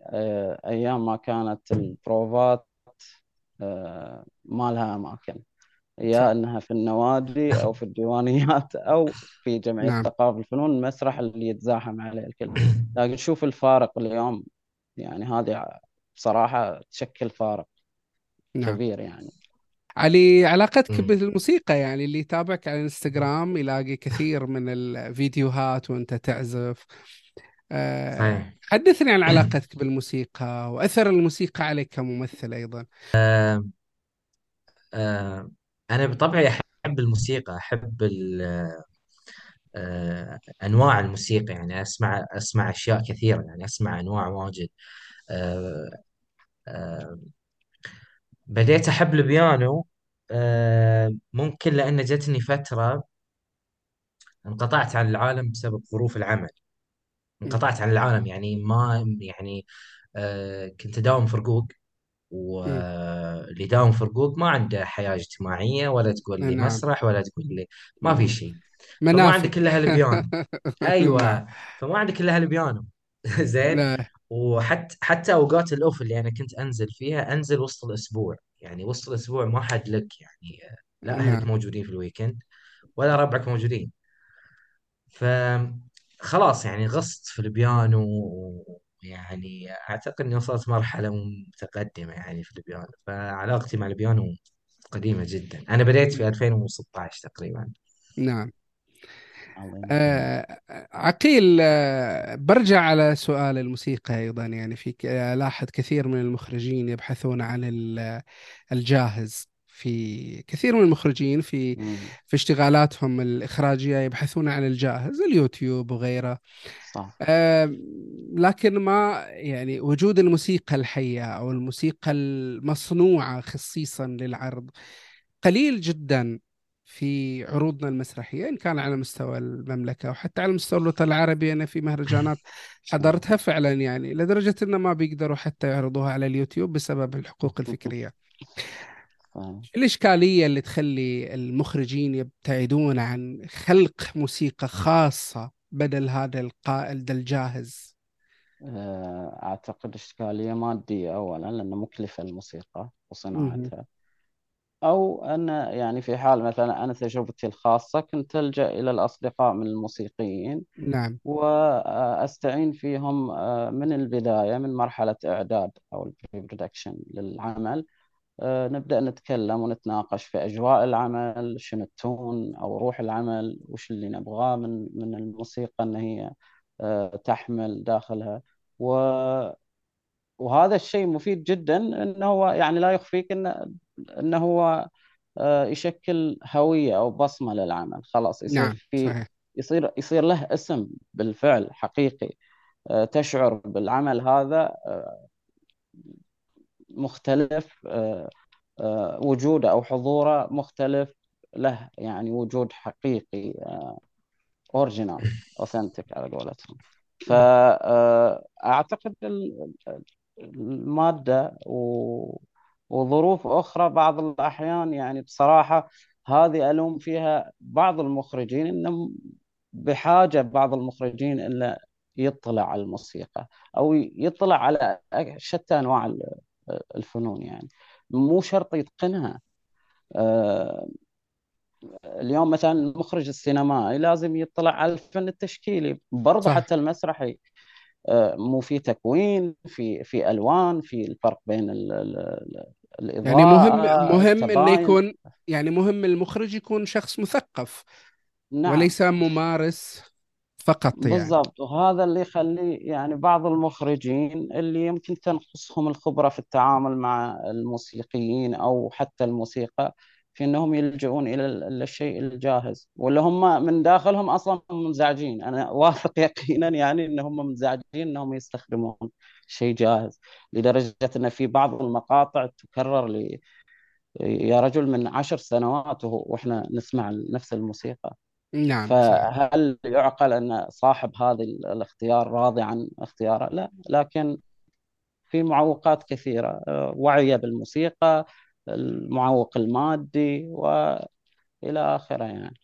أيام ما كانت البروفات ما لها أماكن. يا صح. إنها في النوادي أو في الديوانيات أو في جمعيه نعم. ثقافه الفنون المسرح اللي يتزاحم عليه الكل. لكن شوف الفارق اليوم. يعني هذه بصراحة تشكل فارق نعم. كبير يعني. علي علاقتك. بالموسيقى يعني اللي يتابعك على الإنستغرام يلاقي كثير من الفيديوهات وأنت تعزف. صحيح. حدثني عن علاقتك بالموسيقى وأثر الموسيقى عليك كممثل أيضا. آه، أنا بطبعي أحب الموسيقى أحب ال- آه، أنواع الموسيقى يعني أسمع أسمع أشياء كثيرة يعني أسمع أنواع واجد. آه، آه، بديت أحب البيانو آه، ممكن لأن جتني فترة انقطعت عن العالم بسبب ظروف العمل. انقطعت عن العالم يعني ما يعني آه، كنت أداوم في رقوق. واللي يداوم في رقوق ما عنده حياة اجتماعية ولا تقول لي نعم مسرح ولا تقول لي ما في م. شيء. فما عندك إلا هالبيانو. أيوه. فما عندك إلا هالبيانو. زين. لا. وحتى حتى أوقات الأوف اللي أنا كنت أنزل فيها أنزل وسط الأسبوع. يعني وسط الأسبوع ما حد لك يعني لا أهلك نعم موجودين في الويكند ولا ربعك موجودين. ف خلاص يعني غصت في البيانو يعني أعتقد إني وصلت مرحلة متقدمة يعني في البيانو. فعلاقتي مع البيانو قديمة جدا. أنا بديت في 2016 تقريبا. نعم. آه، عقيل آه، برجع على سؤال الموسيقى أيضا. يعني في ك- ألاحظ كثير من المخرجين يبحثون عن ال- الجاهز. في كثير من المخرجين في مم. في اشتغالاتهم الإخراجية يبحثون عن الجاهز اليوتيوب وغيره. صح. آه، لكن ما يعني وجود الموسيقى الحية أو الموسيقى المصنوعة خصيصا للعرض قليل جدا في عروضنا المسرحية إن كان على مستوى المملكة وحتى على مستوى الوطن العربي. أنا في مهرجانات حضرتها فعلا يعني لدرجة أن ما بيقدروا حتى يعرضوها على اليوتيوب بسبب الحقوق الفكرية. صح. الإشكالية اللي تخلي المخرجين يبتعدون عن خلق موسيقى خاصة بدل هذا القائل ده الجاهز آه، أعتقد إشكالية مادية أولا لأنه مكلفة الموسيقى. وصناعتها أو أن يعني في حال مثلا أنا تجربتي الخاصة كنت ألجأ إلى الأصدقاء من الموسيقيين نعم وأستعين فيهم آه، من البداية من مرحلة إعداد أو البري برودكشن للعمل نبدأ نتكلم ونتناقش في أجواء العمل شنو التون أو روح العمل وش اللي نبغاه من من الموسيقى أن هي آه، تحمل داخلها. و وهذا الشيء مفيد جدا انه هو يعني لا يخفيك انه انه هو آه، يشكل هوية أو بصمة للعمل. خلاص يصير نعم في صحيح. يصير يصير له اسم بالفعل حقيقي آه، تشعر بالعمل هذا آه، مختلف آه، آه، وجوده أو حضوره مختلف له يعني وجود حقيقي original authentic على قولتهم. فأعتقد المادة وظروف أخرى بعض الأحيان يعني بصراحة هذه ألوم فيها بعض المخرجين إنهم بحاجة بعض المخرجين إلا يطلع على الموسيقى أو يطلع على شتى أنواع الفنون يعني. مو شرط يتقنها. آه، اليوم مثلا المخرج السينمائي لازم يطلع على الفن التشكيلي. برضه حتى المسرحي آه، مو في تكوين في في ألوان في الفرق بين ال ال الإضاءة يعني مهم مهم انه يكون يعني مهم المخرج يكون شخص مثقف نعم. وليس ممارس. فقط يعني. بالضبط. وهذا اللي يخلي يعني بعض المخرجين اللي يمكن تنقصهم الخبرة في التعامل مع الموسيقيين أو حتى الموسيقى في إنهم يلجؤون إلى الشيء الجاهز. ولا هم من داخلهم أصلا منزعجين أنا واثق يقينا يعني انهم منزعجين إنهم يستخدمون شيء جاهز. لدرجة إن في بعض المقاطع تكرر لي يا رجل من عشر سنوات وإحنا نسمع نفس الموسيقى. نعم فهل يعقل أن صاحب هذا الاختيار راضي عن اختياره؟ لا لكن في معوقات كثيرة وعيه بالموسيقى المعوق المادي وإلى آخره يعني.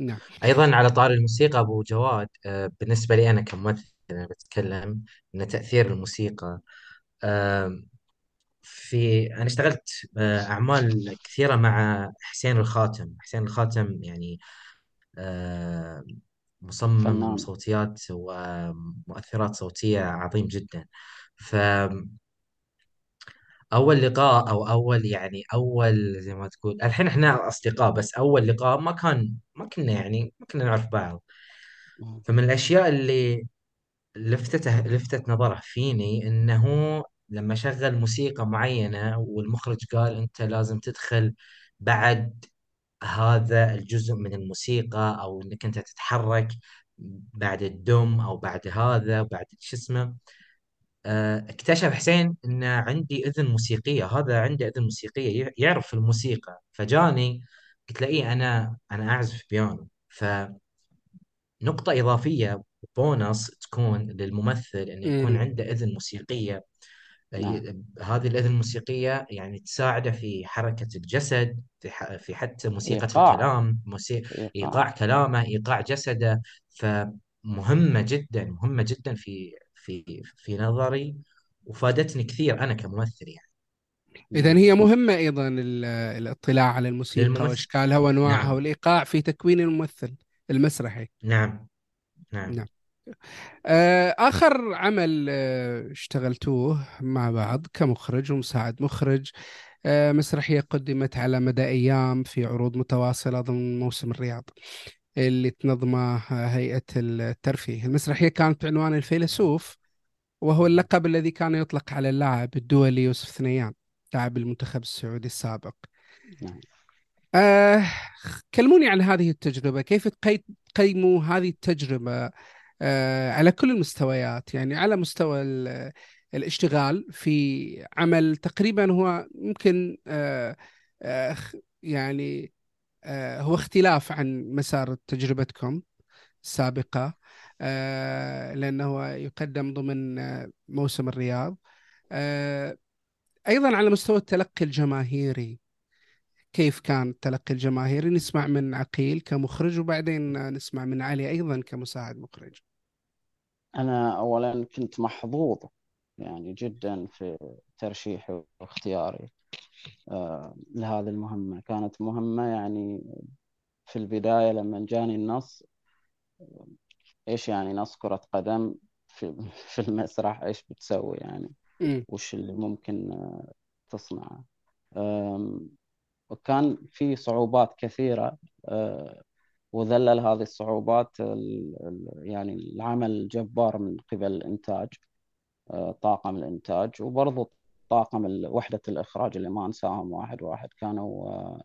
نعم. أيضا على طار الموسيقى أبو جواد آه، بالنسبة لي أنا كممثل أنا بتكلم إن تأثير الموسيقى في أنا اشتغلت آه، أعمال كثيرة مع حسين الخاتم. حسين الخاتم يعني مصمم فنان. صوتيات ومؤثرات صوتية عظيم جدا. ف أول لقاء أو أول يعني أول زي ما تقول الحين إحنا أصدقاء بس أول لقاء ما كان ما كنا يعني ما كنا نعرف بعض. فمن الأشياء اللي لفتته لفتت نظره فيني إنه لما شغل موسيقى معينة والمخرج قال أنت لازم تدخل بعد هذا الجزء من الموسيقى أو إنك أنت تتحرك بعد الدم أو بعد هذا بعد شو اسمه. آه، اكتشف حسين إن عندي أذن موسيقية هذا عنده أذن موسيقية يعرف الموسيقى. فجاني قلت له إيه أنا أنا أعزف بيانو. فنقطه إضافية بونص تكون للممثل انه يكون عنده أذن موسيقية. نعم. هذه الاذن الموسيقية يعني تساعده في حركة الجسد في في حتى موسيقى إيقاع. الكلام موسيقى إيقاع. إيقاع كلامه إيقاع جسده فمهمة جدا مهمة جدا في في في نظري وفادتني كثير أنا كممثل يعني اذا هي مهمة أيضا الاطلاع على الموسيقى للممثل. وإشكالها وانواعها نعم. والإيقاع في تكوين الممثل المسرحي نعم نعم, نعم. آه، آخر عمل آه، اشتغلتوه مع بعض كمخرج ومساعد مخرج. آه، مسرحية قدمت على مدى أيام في عروض متواصلة ضمن موسم الرياض اللي تنظمه هيئة الترفيه. المسرحية كانت بعنوان الفيلسوف وهو اللقب الذي كان يطلق على اللاعب الدولي يوسف ثنيان لاعب المنتخب السعودي السابق. نعم. آه كلموني عن هذه التجربة. كيف تقيموا هذه التجربة على كل المستويات يعني على مستوى الاشتغال في عمل تقريبا هو ممكن آه آه يعني آه، هو اختلاف عن مسار تجربتكم السابقة آه، لأنه يقدم ضمن آه، موسم الرياض. أيضا على مستوى التلقي الجماهيري. كيف كان التلقي الجماهيري نسمع من عقيل كمخرج وبعدين نسمع من علي أيضا كمساعد مخرج. أنا أولا كنت محظوظ يعني جدا في ترشيحي واختياري. آه، لهذه المهمة. كانت مهمة يعني في البداية لما جاني النص إيش يعني نص كرة قدم في, في المسرح؟ إيش بتسوي يعني؟ وش اللي ممكن آه، تصنعه؟ وكان في صعوبات كثيرة آه، وذلل هذه الصعوبات يعني العمل الجبار من قبل الإنتاج طاقم الإنتاج وبرضو طاقم وحدة الإخراج اللي ما أنساهم واحد واحد كانوا آه،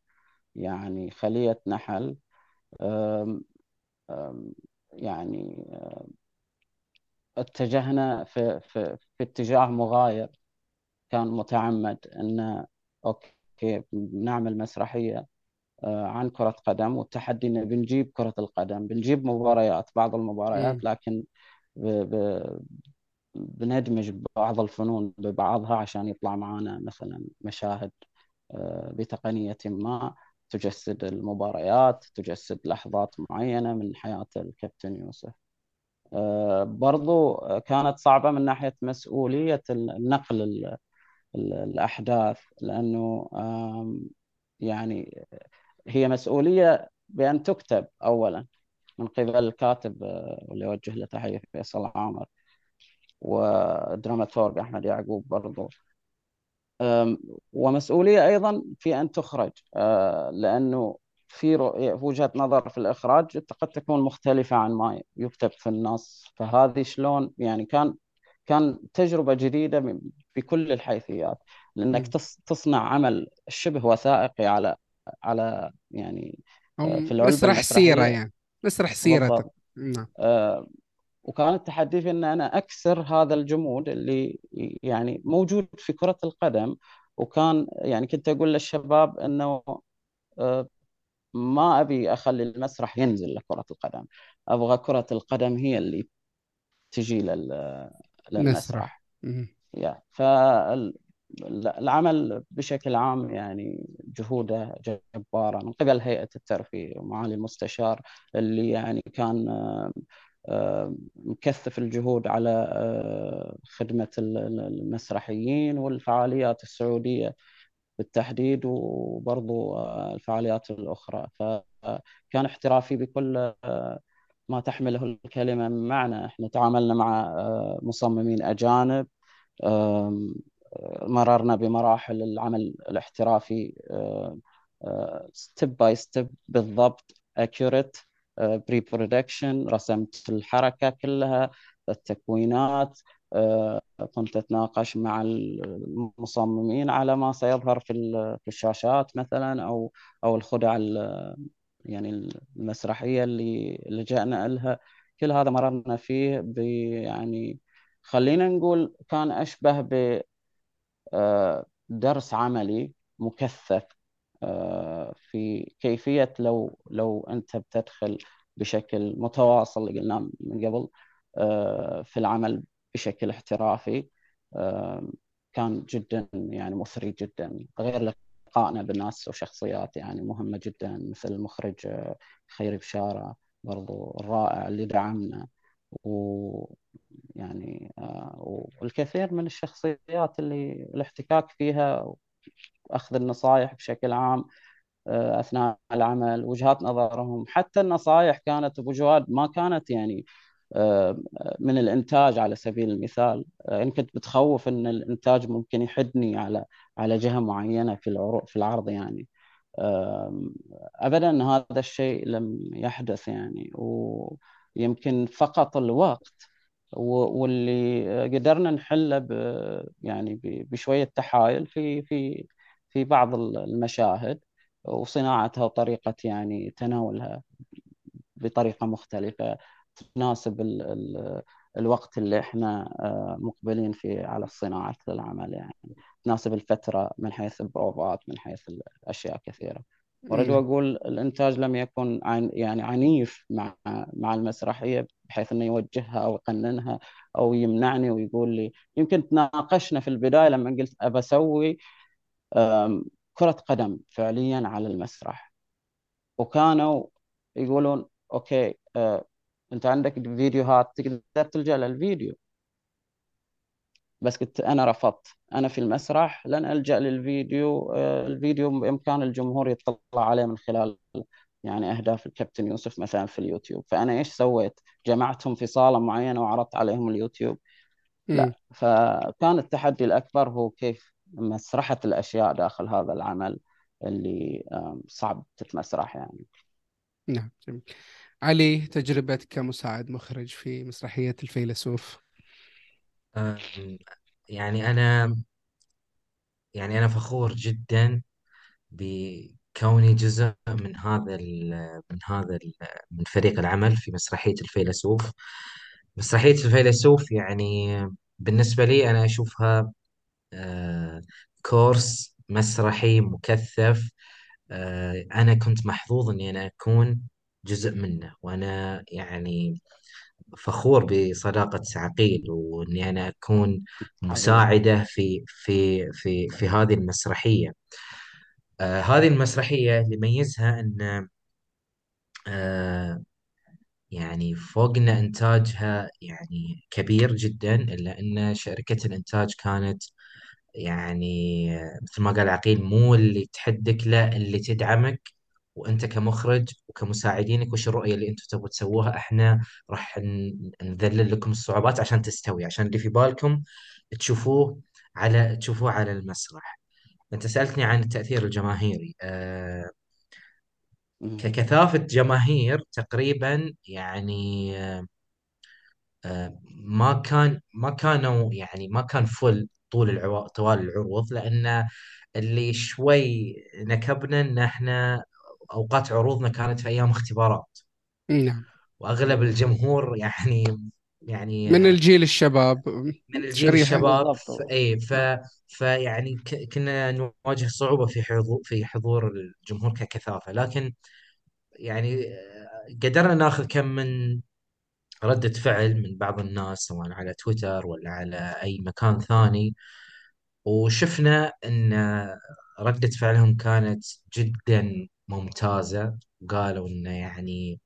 يعني خلية نحل يعني اتجهنا في, في, في اتجاه مغاير كان متعمد أن أوكي نعمل مسرحية آه، عن كرة قدم والتحدي أن بنجيب كرة القدم بنجيب مباريات بعض المباريات لكن بندمج بعض الفنون ببعضها عشان يطلع معنا مثلا مشاهد آه، بتقنية ما تجسد المباريات تجسد لحظات معينة من حياة الكابتن يوسف. آه، برضو كانت صعبة من ناحية مسؤولية النقل الأحداث لأنه يعني هي مسؤولية بأن تكتب أولا من قبل الكاتب آه، واللي يوجه له تحية فيصل عامر ودراماتورج أحمد يعقوب برضو. ومسؤولية أيضا في أن تخرج آه، لأنه في وجهة نظر في الإخراج قد تكون مختلفة عن ما يكتب في النص. فهذه شلون يعني كان كان تجربة جديدة بكل الحيثيات لأنك تصنع عمل شبه وثائقي على على يعني آه، في العلبة مسرح سيرة يعني مسرح سيرة نعم. آه وكان التحدي في إن أنا أكسر هذا الجمود اللي يعني موجود في كرة القدم وكان يعني كنت أقول للشباب إنه آه ما أبي أخلي المسرح ينزل لكرة القدم. أبغى كرة القدم هي اللي تجي للمسرح. يا فالعمل بشكل عام يعني جهوده جبارة من قبل هيئة الترفيه ومعالي المستشار اللي يعني كان مكثف الجهود على آه، خدمة المسرحيين والفعاليات السعودية بالتحديد وبرضو آه، الفعاليات الأخرى. فكان احترافي بكل آه، ما تحمله الكلمة من معنى. إحنا تعاملنا مع مصممين أجانب مررنا بمراحل العمل الاحترافي step by step بالضبط accurate pre-production رسمت الحركة كلها التكوينات كنت أتناقش مع المصممين على ما سيظهر في في الشاشات مثلا أو أو الخدع يعني المسرحية اللي لجأنا لها. كل هذا مررنا فيه يعني خلينا نقول كان أشبه ب آه، درس عملي مكثف آه، في كيفية لو لو أنت بتدخل بشكل متواصل اللي قلناه من قبل آه، في العمل بشكل احترافي كان جدا يعني مثري جدا غير لقائنا بناس وشخصيات يعني مهمة جدا مثل المخرج خيري بشارة برضو الرائع اللي دعمنا. و يعني والكثير من الشخصيات اللي الاحتكاك فيها أخذ النصائح بشكل عام آه، أثناء العمل وجهات نظرهم حتى النصائح كانت أبو جواد ما كانت يعني آه، من الإنتاج على سبيل المثال. آه، إن كنت بتخوف أن الإنتاج ممكن يحدني على على جهة معينة في في العرض يعني. أبدا هذا الشيء لم يحدث يعني. ويمكن فقط الوقت واللي قدرنا نحله ب يعني بشوية تحايل في في في بعض المشاهد وصناعتها وطريقة يعني تناولها بطريقة مختلفة تناسب ال ال الوقت اللي إحنا آه، مقبلين فيه على صناعة العمل يعني تناسب الفترة من حيث البروفات من حيث اشياء كثيرة. اريد أقول الإنتاج لم يكن عن يعني عنيف مع مع المسرحية بحيث أنه يوجهها أو يقننها أو يمنعني ويقول لي. يمكن تناقشنا في البداية لما قلت أبى أسوي كرة قدم فعليا على المسرح. وكانوا يقولون أوكي آه، أنت عندك فيديوهات تقدر تلجأ للفيديو. بس كنت أنا رفضت. أنا في المسرح لن ألجأ للفيديو آه، الفيديو بإمكان الجمهور يطلع عليه من خلال يعني أهداف الكابتن يوسف مثلا في اليوتيوب. فأنا إيش سويت؟ جمعتهم في صاله معينة وعرضت عليهم اليوتيوب. لا فكان التحدي الأكبر هو كيف مسرحة الأشياء داخل هذا العمل اللي صعب تتمسرح يعني. نعم جميل. علي تجربتك كمساعد مخرج في مسرحية الفيلسوف؟ يعني أنا يعني أنا فخور جدا بكوني جزء من هذا من هذا من فريق العمل في مسرحية الفيلسوف. مسرحية الفيلسوف يعني بالنسبة لي أنا أشوفها آه، كورس مسرحي مكثف آه، أنا كنت محظوظ إني أنا أكون جزء منه. وأنا يعني فخور بصداقة عقيل وإني أنا أكون مساعدة في في في في هذه المسرحية. آه هذه المسرحية اللي يميزها أن آه يعني فوقنا إنتاجها يعني كبير جدا إلا أن شركة الإنتاج كانت يعني مثل ما قال عقيل مو اللي تحدك لا اللي تدعمك. وأنت كمخرج وكمساعدينك وش الرؤية اللي أنتم تبغوا تسووها؟ إحنا راح ن- نذلل لكم الصعوبات عشان تستوي عشان اللي في بالكم تشوفوه على تشوفوه على المسرح. أنت سألتني عن التأثير الجماهيري. مم. ككثافة جماهير تقريبا يعني آه، ما كان ما كانوا يعني ما كان فل طول العو... طوال العروض لأن اللي شوي نكبنا إن إحنا أوقات عروضنا كانت في أيام اختبارات. نعم. وأغلب الجمهور يعني يعني من الجيل الشباب من الجيل شريحة. الشباب. اي ف... فيعني ك... كنا نواجه صعوبة في حضور في حضور الجمهور ككثافة. لكن يعني آه، قدرنا ناخذ كم من ردة فعل من بعض الناس سواء على تويتر ولا على أي مكان ثاني. وشفنا أن ردة فعلهم كانت جدا ممتازة. قالوا أنه يعني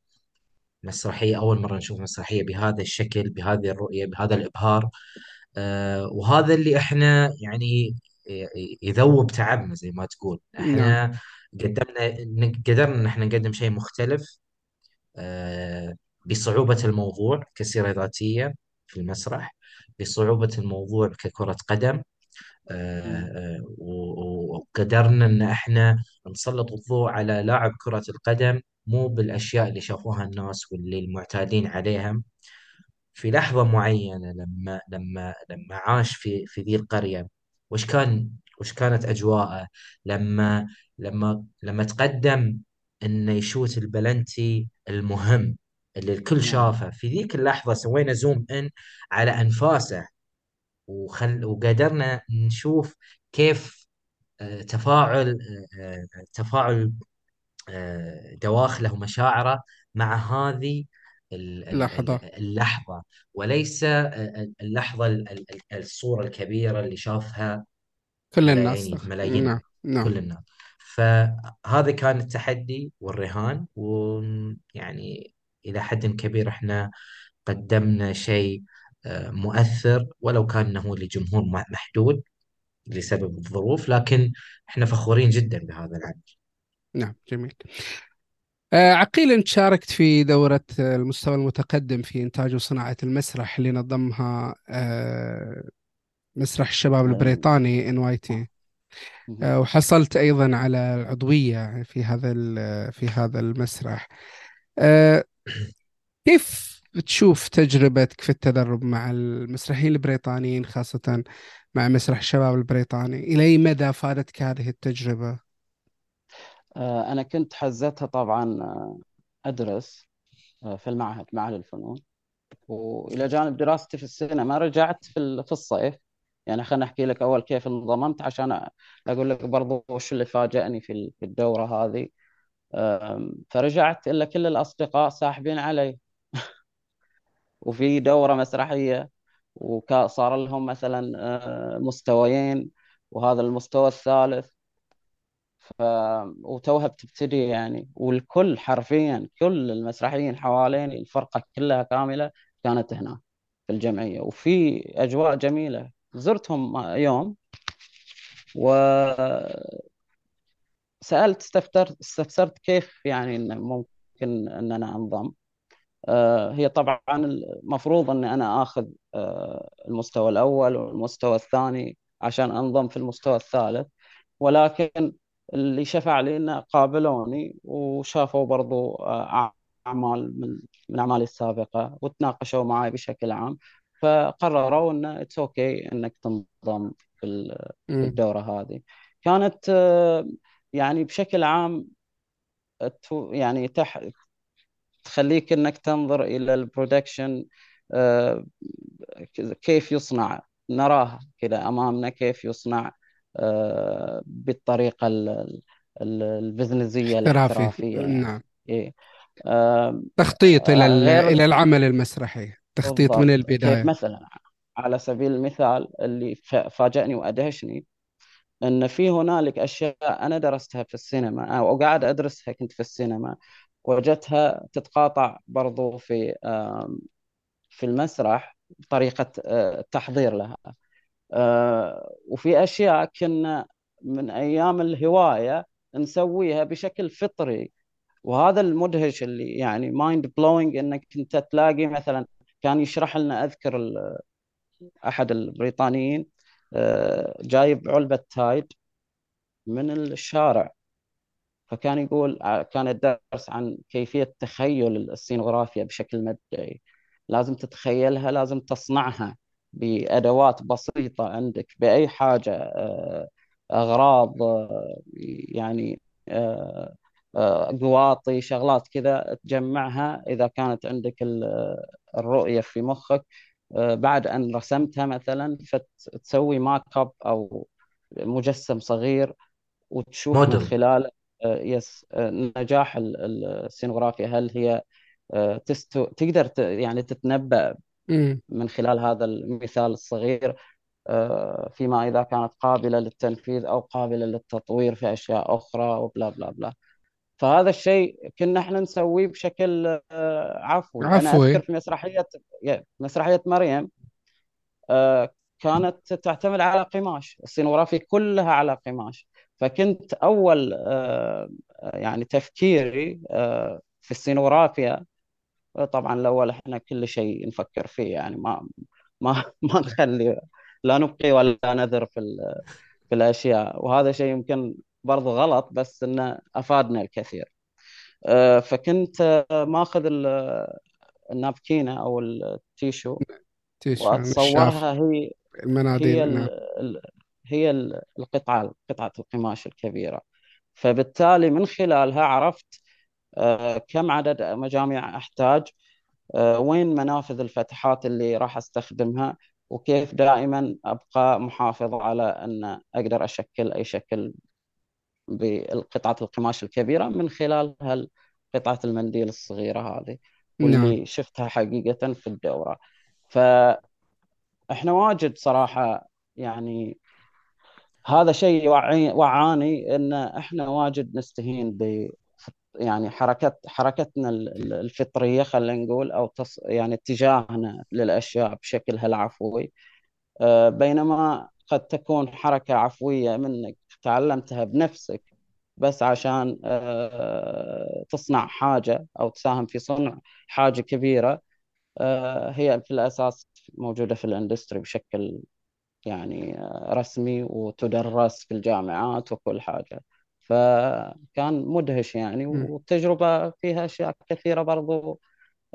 مسرحية أول مرة نشوف مسرحية بهذا الشكل بهذه الرؤية بهذا الإبهار. آه وهذا اللي إحنا يعني يذوب تعبنا زي ما تقول. نعم. إحنا قدمنا قدرنا إن إحنا نقدم شيء مختلف آه، بصعوبة الموضوع كسيرة ذاتية في المسرح بصعوبة الموضوع ككرة قدم. وقدرنا إن إحنا نسلط الضوء على لاعب كرة القدم مو بالأشياء اللي شافوها الناس واللي المعتادين عليها في لحظة معينة لما لما لما عاش في في ذي القرية وش كان وش كانت أجواءه؟ لما لما لما تقدم إنه يشوت البلنتي المهم اللي الكل نعم. شافه. في ذيك اللحظة سوينا زوم إن على أنفاسه. وخل وقدرنا نشوف كيف آه، تفاعل آه، آه، تفاعل دواخله ومشاعره مع هذه ال- ال- لحظة ال- اللحظة. وليس اللحظة ال- ال- الصورة الكبيرة اللي شافها كل الناس. ملايين نعم نعم. كل الناس. فهذا كان التحدي والرهان ويعني إلى حد كبير إحنا قدمنا شيء مؤثر ولو كان هو لجمهور محدود لسبب الظروف لكن إحنا فخورين جدا بهذا العمل. نعم جميل. آه، عقيل أنت شاركت في دورة المستوى المتقدم في إنتاج وصناعة المسرح اللي نظمها آه، مسرح الشباب آه، البريطاني إن واي تي. وحصلت أيضا على العضوية في هذا ال- في هذا المسرح. كيف بتشوف تجربتك في التدرب مع المسرحيين البريطانيين خاصة مع مسرح الشباب البريطاني. إلى أي مدى فادتك هذه التجربة؟ آه، أنا كنت حزتها طبعا آه، أدرس آه، في المعهد معهد الفنون. وإلى جانب دراستي في السينما رجعت في ال- في الصيف. يعني خليني أحكي لك أول كيف انضممت عشان أ- أقول لك برضو وش اللي فاجأني في ال- في الدورة هذه. فرجعت الا كل الأصدقاء ساحبين علي. وفي دورة مسرحية وصار لهم مثلا أه، مستويين وهذا المستوى الثالث. ف... وتوها بتبتدي يعني. والكل حرفيا كل المسرحيين حواليني الفرقة كلها كاملة كانت هناك في الجمعية. وفي أجواء جميلة. زرتهم يوم وسألت استفسرت استفسرت كيف يعني ممكن أن أنا أنضم. آه، هي طبعا المفروض أن أنا آخذ آه، المستوى الأول والمستوى الثاني عشان أنضم في المستوى الثالث ولكن اللي شفع لي إنه قابلوني وشافوا برضو آه، أعمال من من أعمالي السابقة وتناقشوا معي بشكل عام فقرروا إنه it's okay إنك تنضم في ال- في مم. الدورة هذه كانت آه، يعني بشكل عام تو- يعني تح تخليك إنك تنظر إلى ال production آه، كيف يصنع نراه كذا أمامنا كيف يصنع آه، بالطريقة ال- ال- ال business ية احترافي الاحترافية يعني. نعم. إيه. آه، تخطيط إلى ال- غير إلى العمل المسرحي. تخطيط من بالضبط. البداية. مثلا على سبيل المثال اللي فاجأني وأدهشني أن في هنالك أشياء أنا درستها في السينما أو قاعد أدرسها كنت في السينما وجدتها تتقاطع برضو في في المسرح طريقة آه، التحضير لها. آه، وفي أشياء كنا من أيام الهواية نسويها بشكل فطري. وهذا المدهش اللي يعني mind blowing إنك أنت تلاقي مثلا كان يشرح لنا أذكر أحد البريطانيين آه، جايب علبة Tide من الشارع. فكان يقول ع- كان الدرس عن كيفية تخيل السينوغرافيا بشكل مبدئي. لازم تتخيلها لازم تصنعها بأدوات بسيطة عندك بأي حاجة آه، أغراض آه، يعني آه، آه، قواطي شغلات كذا تجمعها. إذا كانت عندك ال- الرؤية في مخك آه، بعد أن رسمتها مثلا فتسوي mock up أو مجسم صغير وتشوف من موديل. خلال آه، yes. آه، نجاح ال- ال- السينوغرافيا هل هي آه، تستو تقدر ت- يعني تتنبأ. من خلال هذا المثال الصغير آه، فيما إذا كانت قابلة للتنفيذ أو قابلة للتطوير في أشياء أخرى وبلا بلا بلا. فهذا الشيء كنا إحنا نسويه بشكل آه، عفوي. أنا عفوي. أذكر في مسرحية مسرحية مريم آه، كانت تعتمد على قماش. السينوغرافي كلها على قماش. فكنت أول آه، يعني تفكيري آه، في السينوغرافيا. طبعا الأول إحنا كل شيء نفكر فيه يعني ما ما ما نخلي لا نبقي ولا نذر في في الأشياء. وهذا شيء يمكن برضو غلط بس إنه أفادنا الكثير. آه، فكنت ماخذ ال- النابكينة أو التيشو تيشان الشاف وأتصورها هي هي المناديل ال... نعم هي ال- القطعة قطعة القماش الكبيرة. فبالتالي من خلالها عرفت آه، كم عدد مجاميع أحتاج آه، وين منافذ الفتحات اللي راح أستخدمها وكيف دائما أبقى محافظ على أن أقدر أشكل أي شكل بقطعة القماش الكبيرة من خلال هال- قطعة المنديل الصغيرة هذه نعم. واللي شفتها حقيقة في الدورة. فإحنا واجد صراحة يعني هذا شيء وعاني إن إحنا واجد نستهين ب يعني حركت حركتنا ال- ال- الفطرية خلينا نقول أو تص يعني اتجاهنا للأشياء بشكلها العفوي آه، بينما قد تكون حركة عفوية منك تعلمتها بنفسك بس عشان آه، تصنع حاجة أو تساهم في صنع حاجة كبيرة آه، هي في الأساس موجودة في الإندستري بشكل يعني رسمي وتدرس في الجامعات وكل حاجة. فكان مدهش يعني. والتجربة فيها أشياء كثيرة برضو.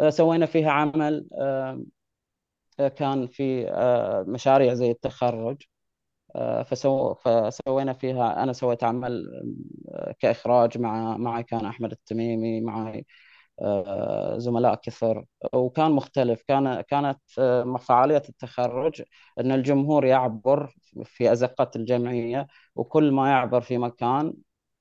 آه، سوينا فيها عمل آه، كان في آه، مشاريع زي التخرج. آه، فسو فسوينا فيها. أنا سويت عمل آه، كإخراج مع معي كان أحمد التميمي معي آه، زملاء كثر. وكان مختلف. كان كانت آه، فعالية التخرج أن الجمهور يعبر في أزقة الجمعية وكل ما يعبر في مكان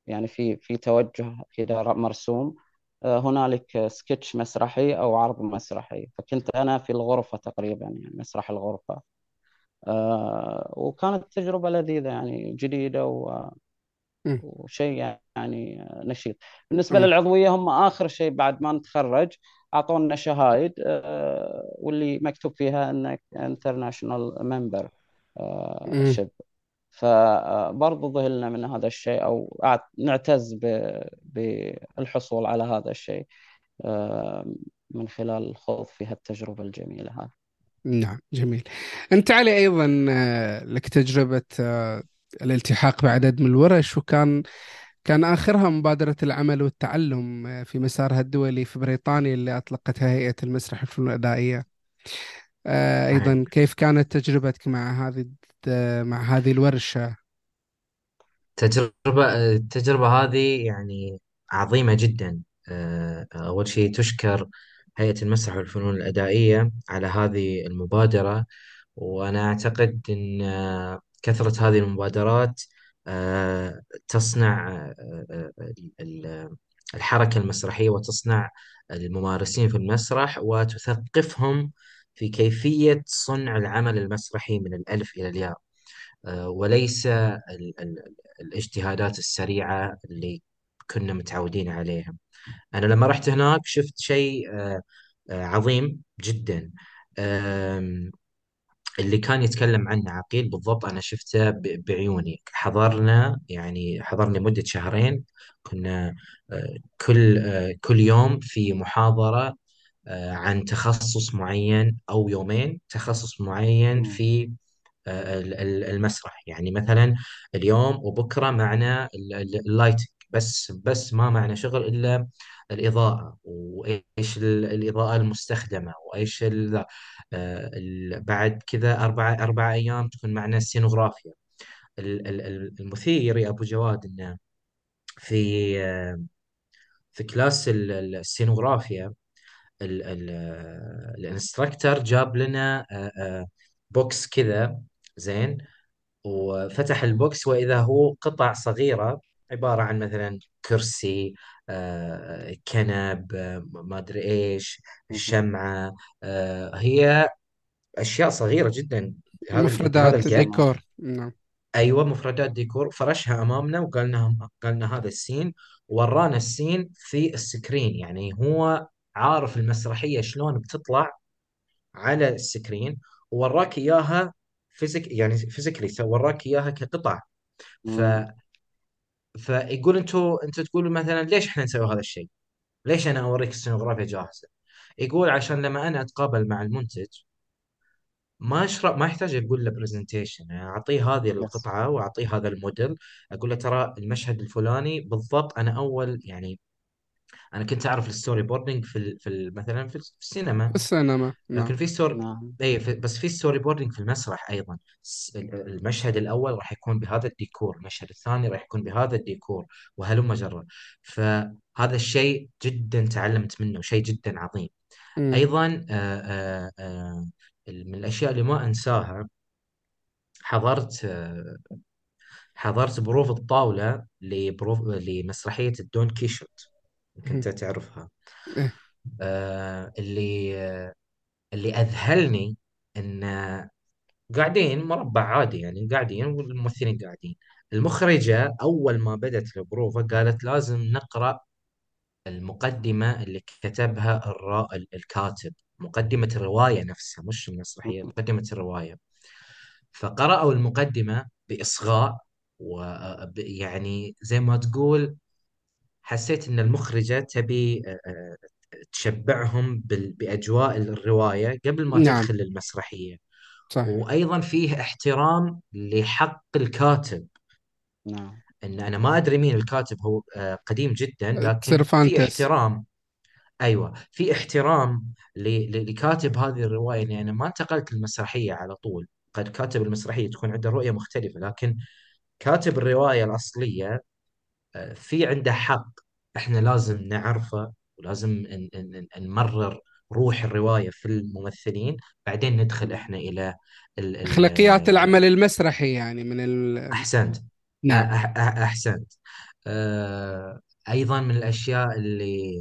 يعني في في توجه كذا مرسوم آه، هنالك سكتش مسرحي أو عرض مسرحي. فكنت أنا في الغرفة تقريبا يعني مسرح الغرفة. آه، وكانت تجربة لذيذة يعني جديدة و. وشيء يعني نشيط. بالنسبة مم. للعضوية هم آخر شيء بعد ما نتخرج أعطونا شهايد آه، واللي مكتوب فيها أنك international member مم. شيب. فبرضو ذهلنا من هذا الشيء أو أعت- نعتز بالحصول على هذا الشيء آه، من خلال الخوض في هالتجربة الجميلة هذه. نعم جميل. أنت علي أيضا آه، لك تجربة آه، الالتحاق بعدد من الورش وكان كان آخرها مبادرة العمل والتعلم آه، في مسارها الدولي في بريطانيا اللي أطلقتها هيئة المسرح والفنون الأدائية آه، أيضا كيف كانت تجربتك مع هذه مع هذه الورشة؟ تجربة التجربة هذه يعني عظيمة جدا. آه، أول شيء تشكر هيئة المسرح والفنون الأدائية على هذه المبادرة وأنا أعتقد أن آه، كثرة هذه المبادرات آه، تصنع آه، آه، ال- ال- الحركة المسرحية وتصنع الممارسين في المسرح وتثقفهم في كيفية صنع العمل المسرحي من الألف إلى الياء. وليس ال ال الاجتهادات السريعة اللي كنا متعودين عليها. أنا لما رحت هناك شفت شيء عظيم جدا. اللي كان يتكلم عنه عقيل بالضبط أنا شفته ب- بعيوني. حضرنا يعني حضرني مدة شهرين. كنا آه، كل آه، كل يوم في محاضرة آه، عن تخصص معين أو يومين تخصص معين مم. في آه، ال- ال- المسرح. يعني مثلا اليوم وبكرة معنا ال- ال- lighting. بس بس ما معنا شغل إلا الإضاءة. وإيش ال- الإضاءة المستخدمة؟ وإيش ال- ال- بعد كذا أربعة أربعة أيام تكون معنا السينوغرافيا. ال- ال- ال- المثير يا أبو جواد إنه في آه، في class ال- ال- السينوغرافيا ال- ال- ال instructor جاب لنا آه، آه، box كذا زين وفتح ال box وإذا هو قطع صغيرة عبارة عن مثلا كرسي آه، كنب آه، ما أدري إيش مهم. الشمعة آه، هي أشياء صغيرة جدا. بهذا بهذا مفردات ديكور نعم. أيوة مفردات ديكور. فرشها أمامنا وقال لنا قال لنا هذا ال scene. ورانا ال scene في ال screen. يعني هو عارف المسرحية شلون بتطلع على ال screen. ووراك إياها physic يعني physically وراك إياها كقطع. ف مم. فيقول أنتوا أنتوا تقولوا مثلا ليش إحنا نسوي هذا الشيء؟ ليش أنا أوريك السينوغرافيا جاهزة؟ يقول عشان لما أنا أتقابل مع المنتج ما اشرح ما يحتاج أقول له presentation يعني أعطيه هذه yes القطعة وأعطيه هذا الموديل أقول له ترى المشهد الفلاني بالضبط أنا أول يعني أنا كنت أعرف ال story boarding في ال في ال مثلا في السينما. السينما نعم. لكن في story نعم. اي في... بس في story boarding في المسرح أيضا. س- المشهد الأول راح يكون بهذا الديكور المشهد الثاني راح يكون بهذا الديكور وهلم جرا فهذا الشيء جدا تعلمت منه شيء جدا عظيم. مم. أيضا آه آه آه من الأشياء اللي ما أنساها حضرت آه حضرت بروفة الطاولة لبروفة لمسرحية الدون كيشوت. كنت تعرفها إيه. آه اللي آه اللي أذهلني إن قاعدين مربع عادي يعني قاعدين والممثلين قاعدين المخرجة أول ما بدت البروفة قالت لازم نقرأ المقدمة اللي كتبها الرا... الكاتب مقدمة الرواية نفسها مش المسرحية. مقدمة الرواية فقرأوا المقدمة بإصغاء ويعني زي ما تقول حسيت إن المخرجة تبي آه، آه، تشبعهم بال- بأجواء الرواية قبل ما نعم. تدخل المسرحية. صحيح. وأيضا فيه احترام لحق الكاتب. نعم. إن أنا ما أدري مين الكاتب هو آه، قديم جدا لكن في سيرفانتس احترام. أيوه في احترام ل- ل- لكاتب هذه الرواية. إني أنا ما انتقلت للمسرحية على طول. قد كاتب المسرحية تكون عنده رؤية مختلفة لكن كاتب الرواية الأصلية في عنده حق. إحنا لازم نعرفه ولازم نمرر روح الرواية في الممثلين. بعدين ندخل. إحنا إلى ال أخلاقيات ال العمل المسرحي يعني من ال... أحسنت. نعم. أحسنت. آه، أيضا من الأشياء اللي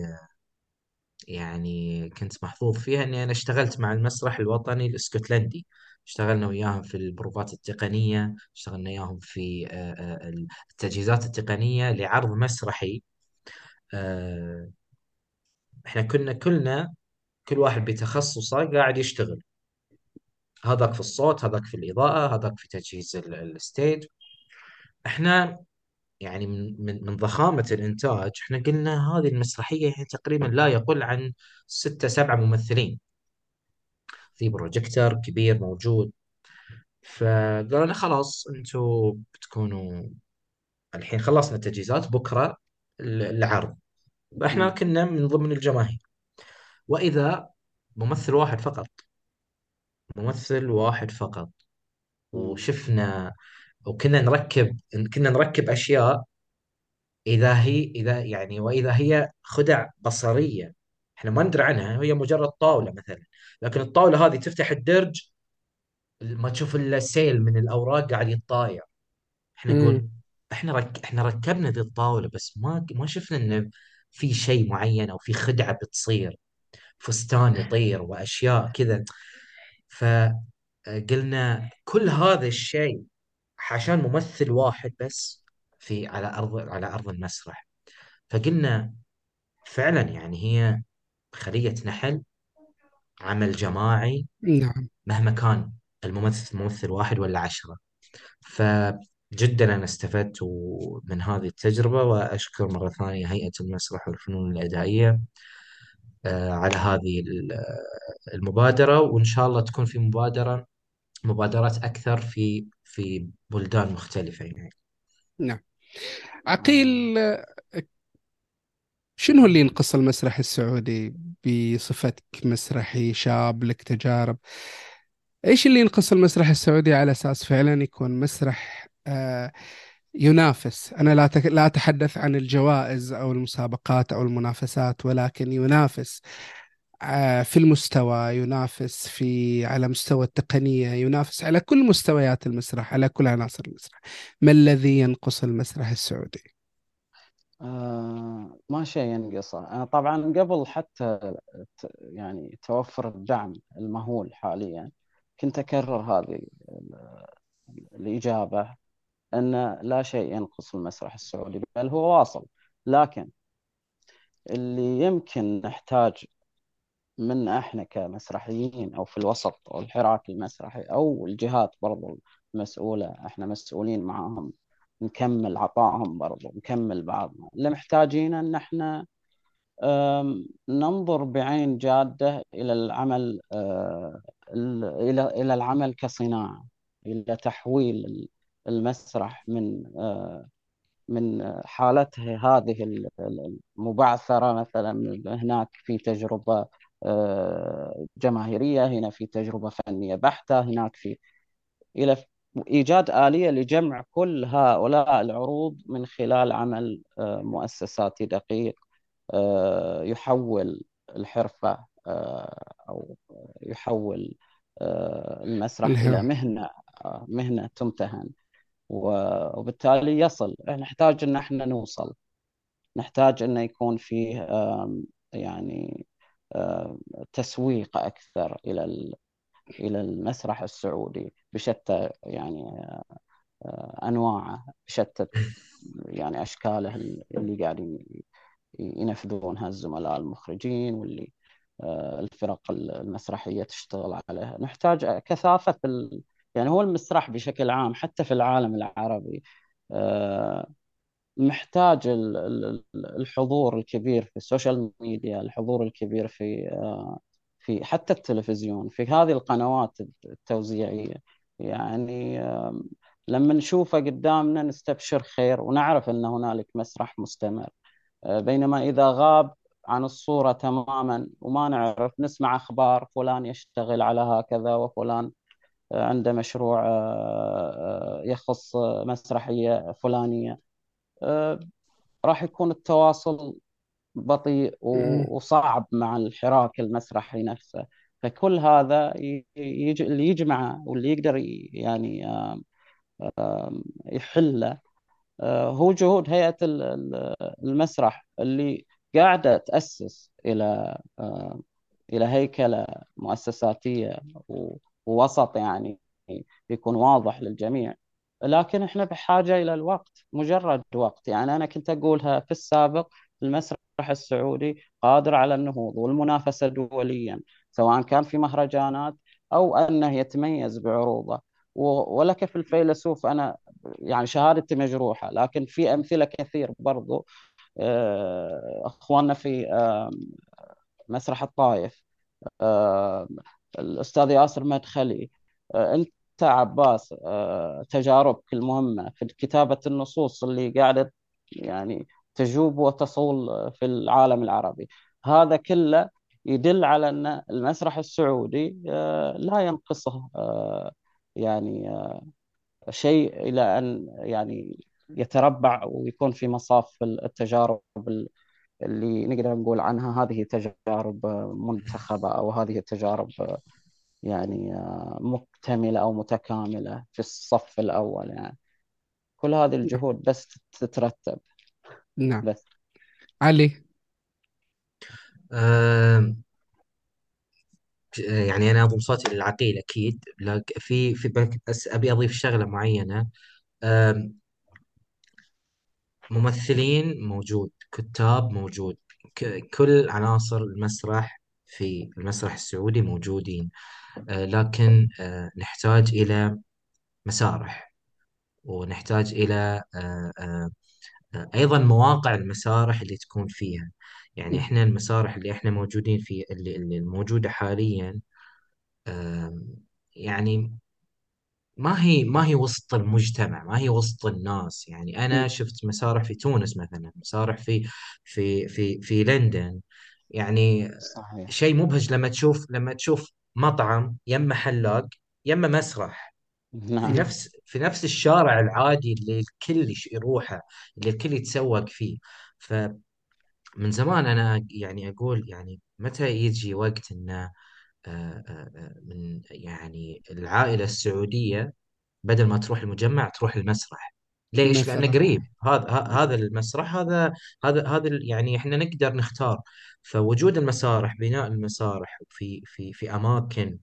يعني كنت محظوظ فيها إني أنا اشتغلت مع المسرح الوطني الإسكتلندي. اشتغلنا وياهم في البروفات التقنية اشتغلنا وياهم في آه، آه، التجهيزات التقنية لعرض مسرحي. آه، إحنا كنا كلنا كل واحد بتخصصه قاعد يشتغل. هذاك في الصوت هذاك في الإضاءة هذاك في تجهيز ال- stage. إحنا يعني من من ضخامة الإنتاج إحنا قلنا هذه المسرحية هي تقريبا لا يقل عن ستة سبعة ممثلين. في بروجيكتور كبير موجود. فقالوا لنا خلاص أنتم بتكونوا الحين خلصنا التجهيزات بكرة ال- العرض. فإحنا. كنا من ضمن الجماهير. وإذا ممثل واحد فقط. ممثل واحد فقط. وشفنا وكنا نركب كنا نركب أشياء إذا هي إذا يعني وإذا هي خدع بصرية. إحنا ما ندري عنها هي مجرد طاولة مثلا. لكن الطاولة هذه تفتح الدرج ما تشوف إلا السيل من الأوراق قاعد يتطاير. إحنا. نقول إحنا رك... إحنا ركبنا ذي الطاولة بس ما ما شفنا ان في شيء معين أو في خدعة بتصير. فستان يطير وأشياء كذا. فقلنا كل هذا الشيء عشان ممثل واحد بس في على أرض على أرض المسرح. فقلنا فعلا يعني هي خلية نحل. عمل جماعي نعم. مهما كان الممثل ممثل واحد ولا عشرة. فجدا أنا استفدت من هذه التجربة وأشكر مرة ثانية هيئة المسرح والفنون الإدائية آه، على هذه المبادرة. وإن شاء الله تكون في مبادرة مبادرات أكثر في في بلدان مختلفة يعني. نعم. عقيل شنو اللي ينقص المسرح السعودي بصفتك مسرحي شاب لك تجارب؟ إيش اللي ينقص المسرح السعودي على أساس فعلا يكون مسرح آه، ينافس؟ أنا لا لا أتحدث عن الجوائز أو المسابقات أو المنافسات ولكن ينافس آه، في المستوى ينافس في على مستوى التقنية ينافس على كل مستويات المسرح على كل عناصر المسرح. ما الذي ينقص المسرح السعودي؟ آه ما شيء ينقصه. أنا طبعا قبل حتى يعني توفر الدعم المهول حاليا كنت أكرر هذه الإجابة أن لا شيء ينقص المسرح السعودي بل هو واصل. لكن اللي يمكن نحتاج من إحنا كمسرحيين أو في الوسط أو الحراك المسرحي أو الجهات برضو المسؤولة إحنا مسؤولين معاهم نكمل عطائهم برضو نكمل بعضنا. اللي محتاجين إن إحنا ننظر بعين جادة إلى العمل آه، إلى إلى العمل كصناعة إلى تحويل المسرح من آه، من حالته هذه المبعثرة مثلا هناك في تجربة آه، جماهيرية هنا في تجربة فنية بحتة هناك في إلى إيجاد آلية لجمع كل هؤلاء العروض من خلال عمل آه، مؤسساتي دقيق آه، يحول الحرفة أو يحول المسرح إلى مهنة مهنة تمتهن. وبالتالي يصل. نحتاج إن إحنا نوصل. نحتاج انه يكون فيه يعني تسويق أكثر إلى إلى المسرح السعودي. بشتى يعني آه، أنواعه بشتى يعني أشكاله اللي قاعدين ينفذونها الزملاء المخرجين واللي آه، الفرق المسرحية تشتغل عليها. نحتاج كثافة ال... يعني هو المسرح بشكل عام حتى في العالم العربي آه، محتاج الحضور الكبير في السوشيال ميديا الحضور الكبير في في حتى التلفزيون في هذه القنوات التوزيعية. يعني لما نشوفه قدامنا نستبشر خير ونعرف أن هنالك مسرح مستمر. آه، بينما إذا غاب عن الصورة تماما وما نعرف نسمع أخبار فلان يشتغل على هكذا وفلان آه، عنده مشروع يخص مسرحية فلانية آه، راح يكون التواصل بطيء وصعب مع الحراك المسرحي نفسه. فكل هذا. اللي يجمعه واللي يقدر يعني يحله آه، هو جهود هيئة المسرح اللي قاعدة تأسس إلى إلى هيكلة مؤسساتية ووسط يعني يكون واضح للجميع لكن إحنا بحاجة إلى الوقت مجرد وقت يعني أنا كنت أقولها في السابق المسرح السعودي قادر على النهوض والمنافسة دوليا سواء كان في مهرجانات أو أنه يتميز بعروضه. ولك في الفيلسوف أنا يعني شهادتي مجروحة لكن في أمثلة كثير برضو آه، أخواننا في مسرح الطائف الأستاذ ياسر مدخلي آه، أنت عباس آه، تجاربك المهمة في كتابة النصوص اللي قاعدة يعني تجوب وتصول في العالم العربي. هذا كله يدل على أن المسرح السعودي آه، لا ينقصه آه، يعني شيء إلى أن يعني يتربع ويكون في مصاف التجارب اللي نقدر نقول عنها هذه تجارب منتخبة أو هذه التجارب يعني آه، مكتملة أو متكاملة في الصف الأول يعني. كل هذه الجهود بس تترتب. نعم. بس. علي؟ يعني أنا أضم صوتي للعقيل أكيد لكن في في بك- بس أبي أضيف شغلة معينة. آم، ممثلين موجود كتاب موجود كل عناصر المسرح في المسرح السعودي موجودين. آه، لكن آه، نحتاج إلى مسارح ونحتاج إلى آه، أيضا مواقع المسارح اللي تكون فيها. يعني مم. إحنا المسارح اللي إحنا موجودين في اللي, اللي الموجودة حاليا آم، يعني ما هي ما هي وسط المجتمع ما هي وسط الناس. يعني مم. شفت مسارح في تونس مثلا مسارح في في في في لندن. يعني صحيح. شيء مبهج لما تشوف لما تشوف مطعم يم حلاق يم مسرح. في نعم. نعم نفس في نفس الشارع العادي اللي الكل يش- يروحه اللي الكل يتسوق فيه. فمن زمان أنا يعني أقول يعني متى يجي وقت ان آه، آه، آه، من يعني العائلة السعودية بدل ما تروح المجمع تروح المسرح. ليش؟ لأنه مثلا قريب. هذا ه- هذا المسرح هذا هذا هذا ال- يعني إحنا نقدر نختار. فوجود المسارح بناء المسارح في في في أماكن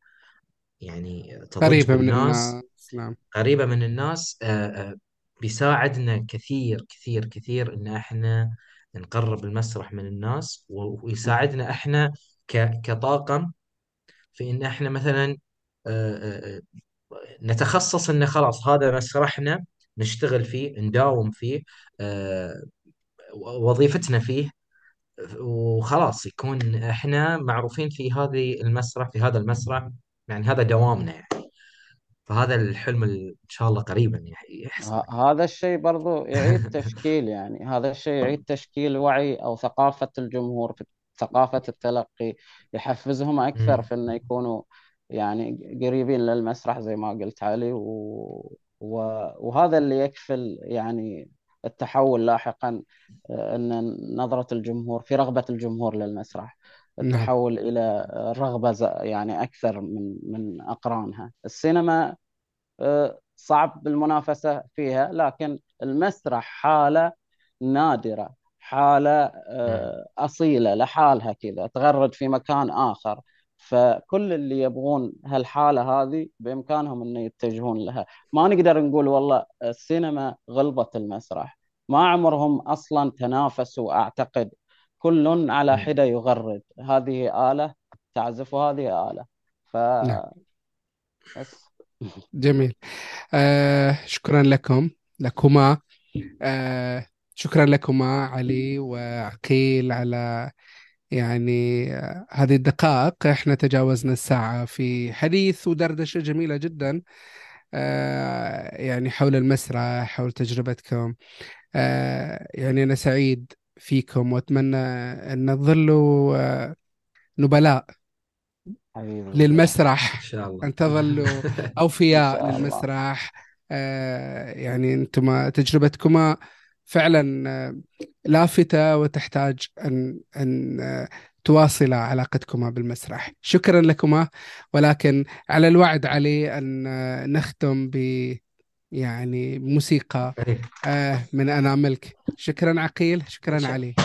يعني تضج قريبة من بالناس الناس نعم. قريبة من الناس آه، آه، بيساعدنا كثير كثير كثير إن إحنا نقرب المسرح من الناس ويساعدنا إحنا ك- كطاقم في إن إحنا مثلا آه، آه، نتخصص إن خلاص هذا مسرحنا نشتغل فيه نداوم فيه آه، وظيفتنا فيه وخلاص يكون إحنا معروفين في هذه المسرح في هذا المسرح يعني هذا دوامنا يعني. فهذا الحلم ال- إن شاء الله قريبا يحصل. هذا الشيء برضو يعيد تشكيل يعني. هذا الشيء يعيد تشكيل وعي أو ثقافة الجمهور في ثقافة التلقي يحفزهم أكثر مم. في أنه يكونوا يعني قريبين للمسرح زي ما قلت علي. و... و... وهذا اللي يكفل يعني التحول لاحقا آه، أن نظرة الجمهور في رغبة الجمهور للمسرح. نعم. التحول إلى رغبة يعني أكثر من من أقرانها. السينما آه، صعب المنافسة فيها لكن المسرح حالة نادرة حالة مم. آه، أصيلة لحالها كذا تغرد في مكان آخر. فكل اللي يبغون هالحالة هذه بإمكانهم أن يتجهون لها. ما نقدر نقول والله السينما غلبت المسرح. ما عمرهم أصلا تنافسوا أعتقد كل على مم. حدة يغرد. هذه آلة تعزف وهذه آلة. نعم. فبس جميل. آه شكرا لكم لكما. آه شكرا لكما علي وعقيل على يعني آه هذه الدقائق. إحنا تجاوزنا الساعة في حديث ودردشة جميلة جدا. آه يعني حول المسرح حول تجربتكم. آه يعني أنا سعيد فيكم وأتمنى أن تظلوا آه نبلاء حبيبي للمسرح. شاء الله. أن تظلوا الله. للمسرح. آه، يعني أنتما تجربتكما فعلا آه، لافتة وتحتاج أن آه، تواصل علاقتكما بالمسرح. شكرا لكما ولكن على الوعد علي آه، نختم ب يعني موسيقى. إيه، آه، من أناملك. شكرا عقيل شكرا علي.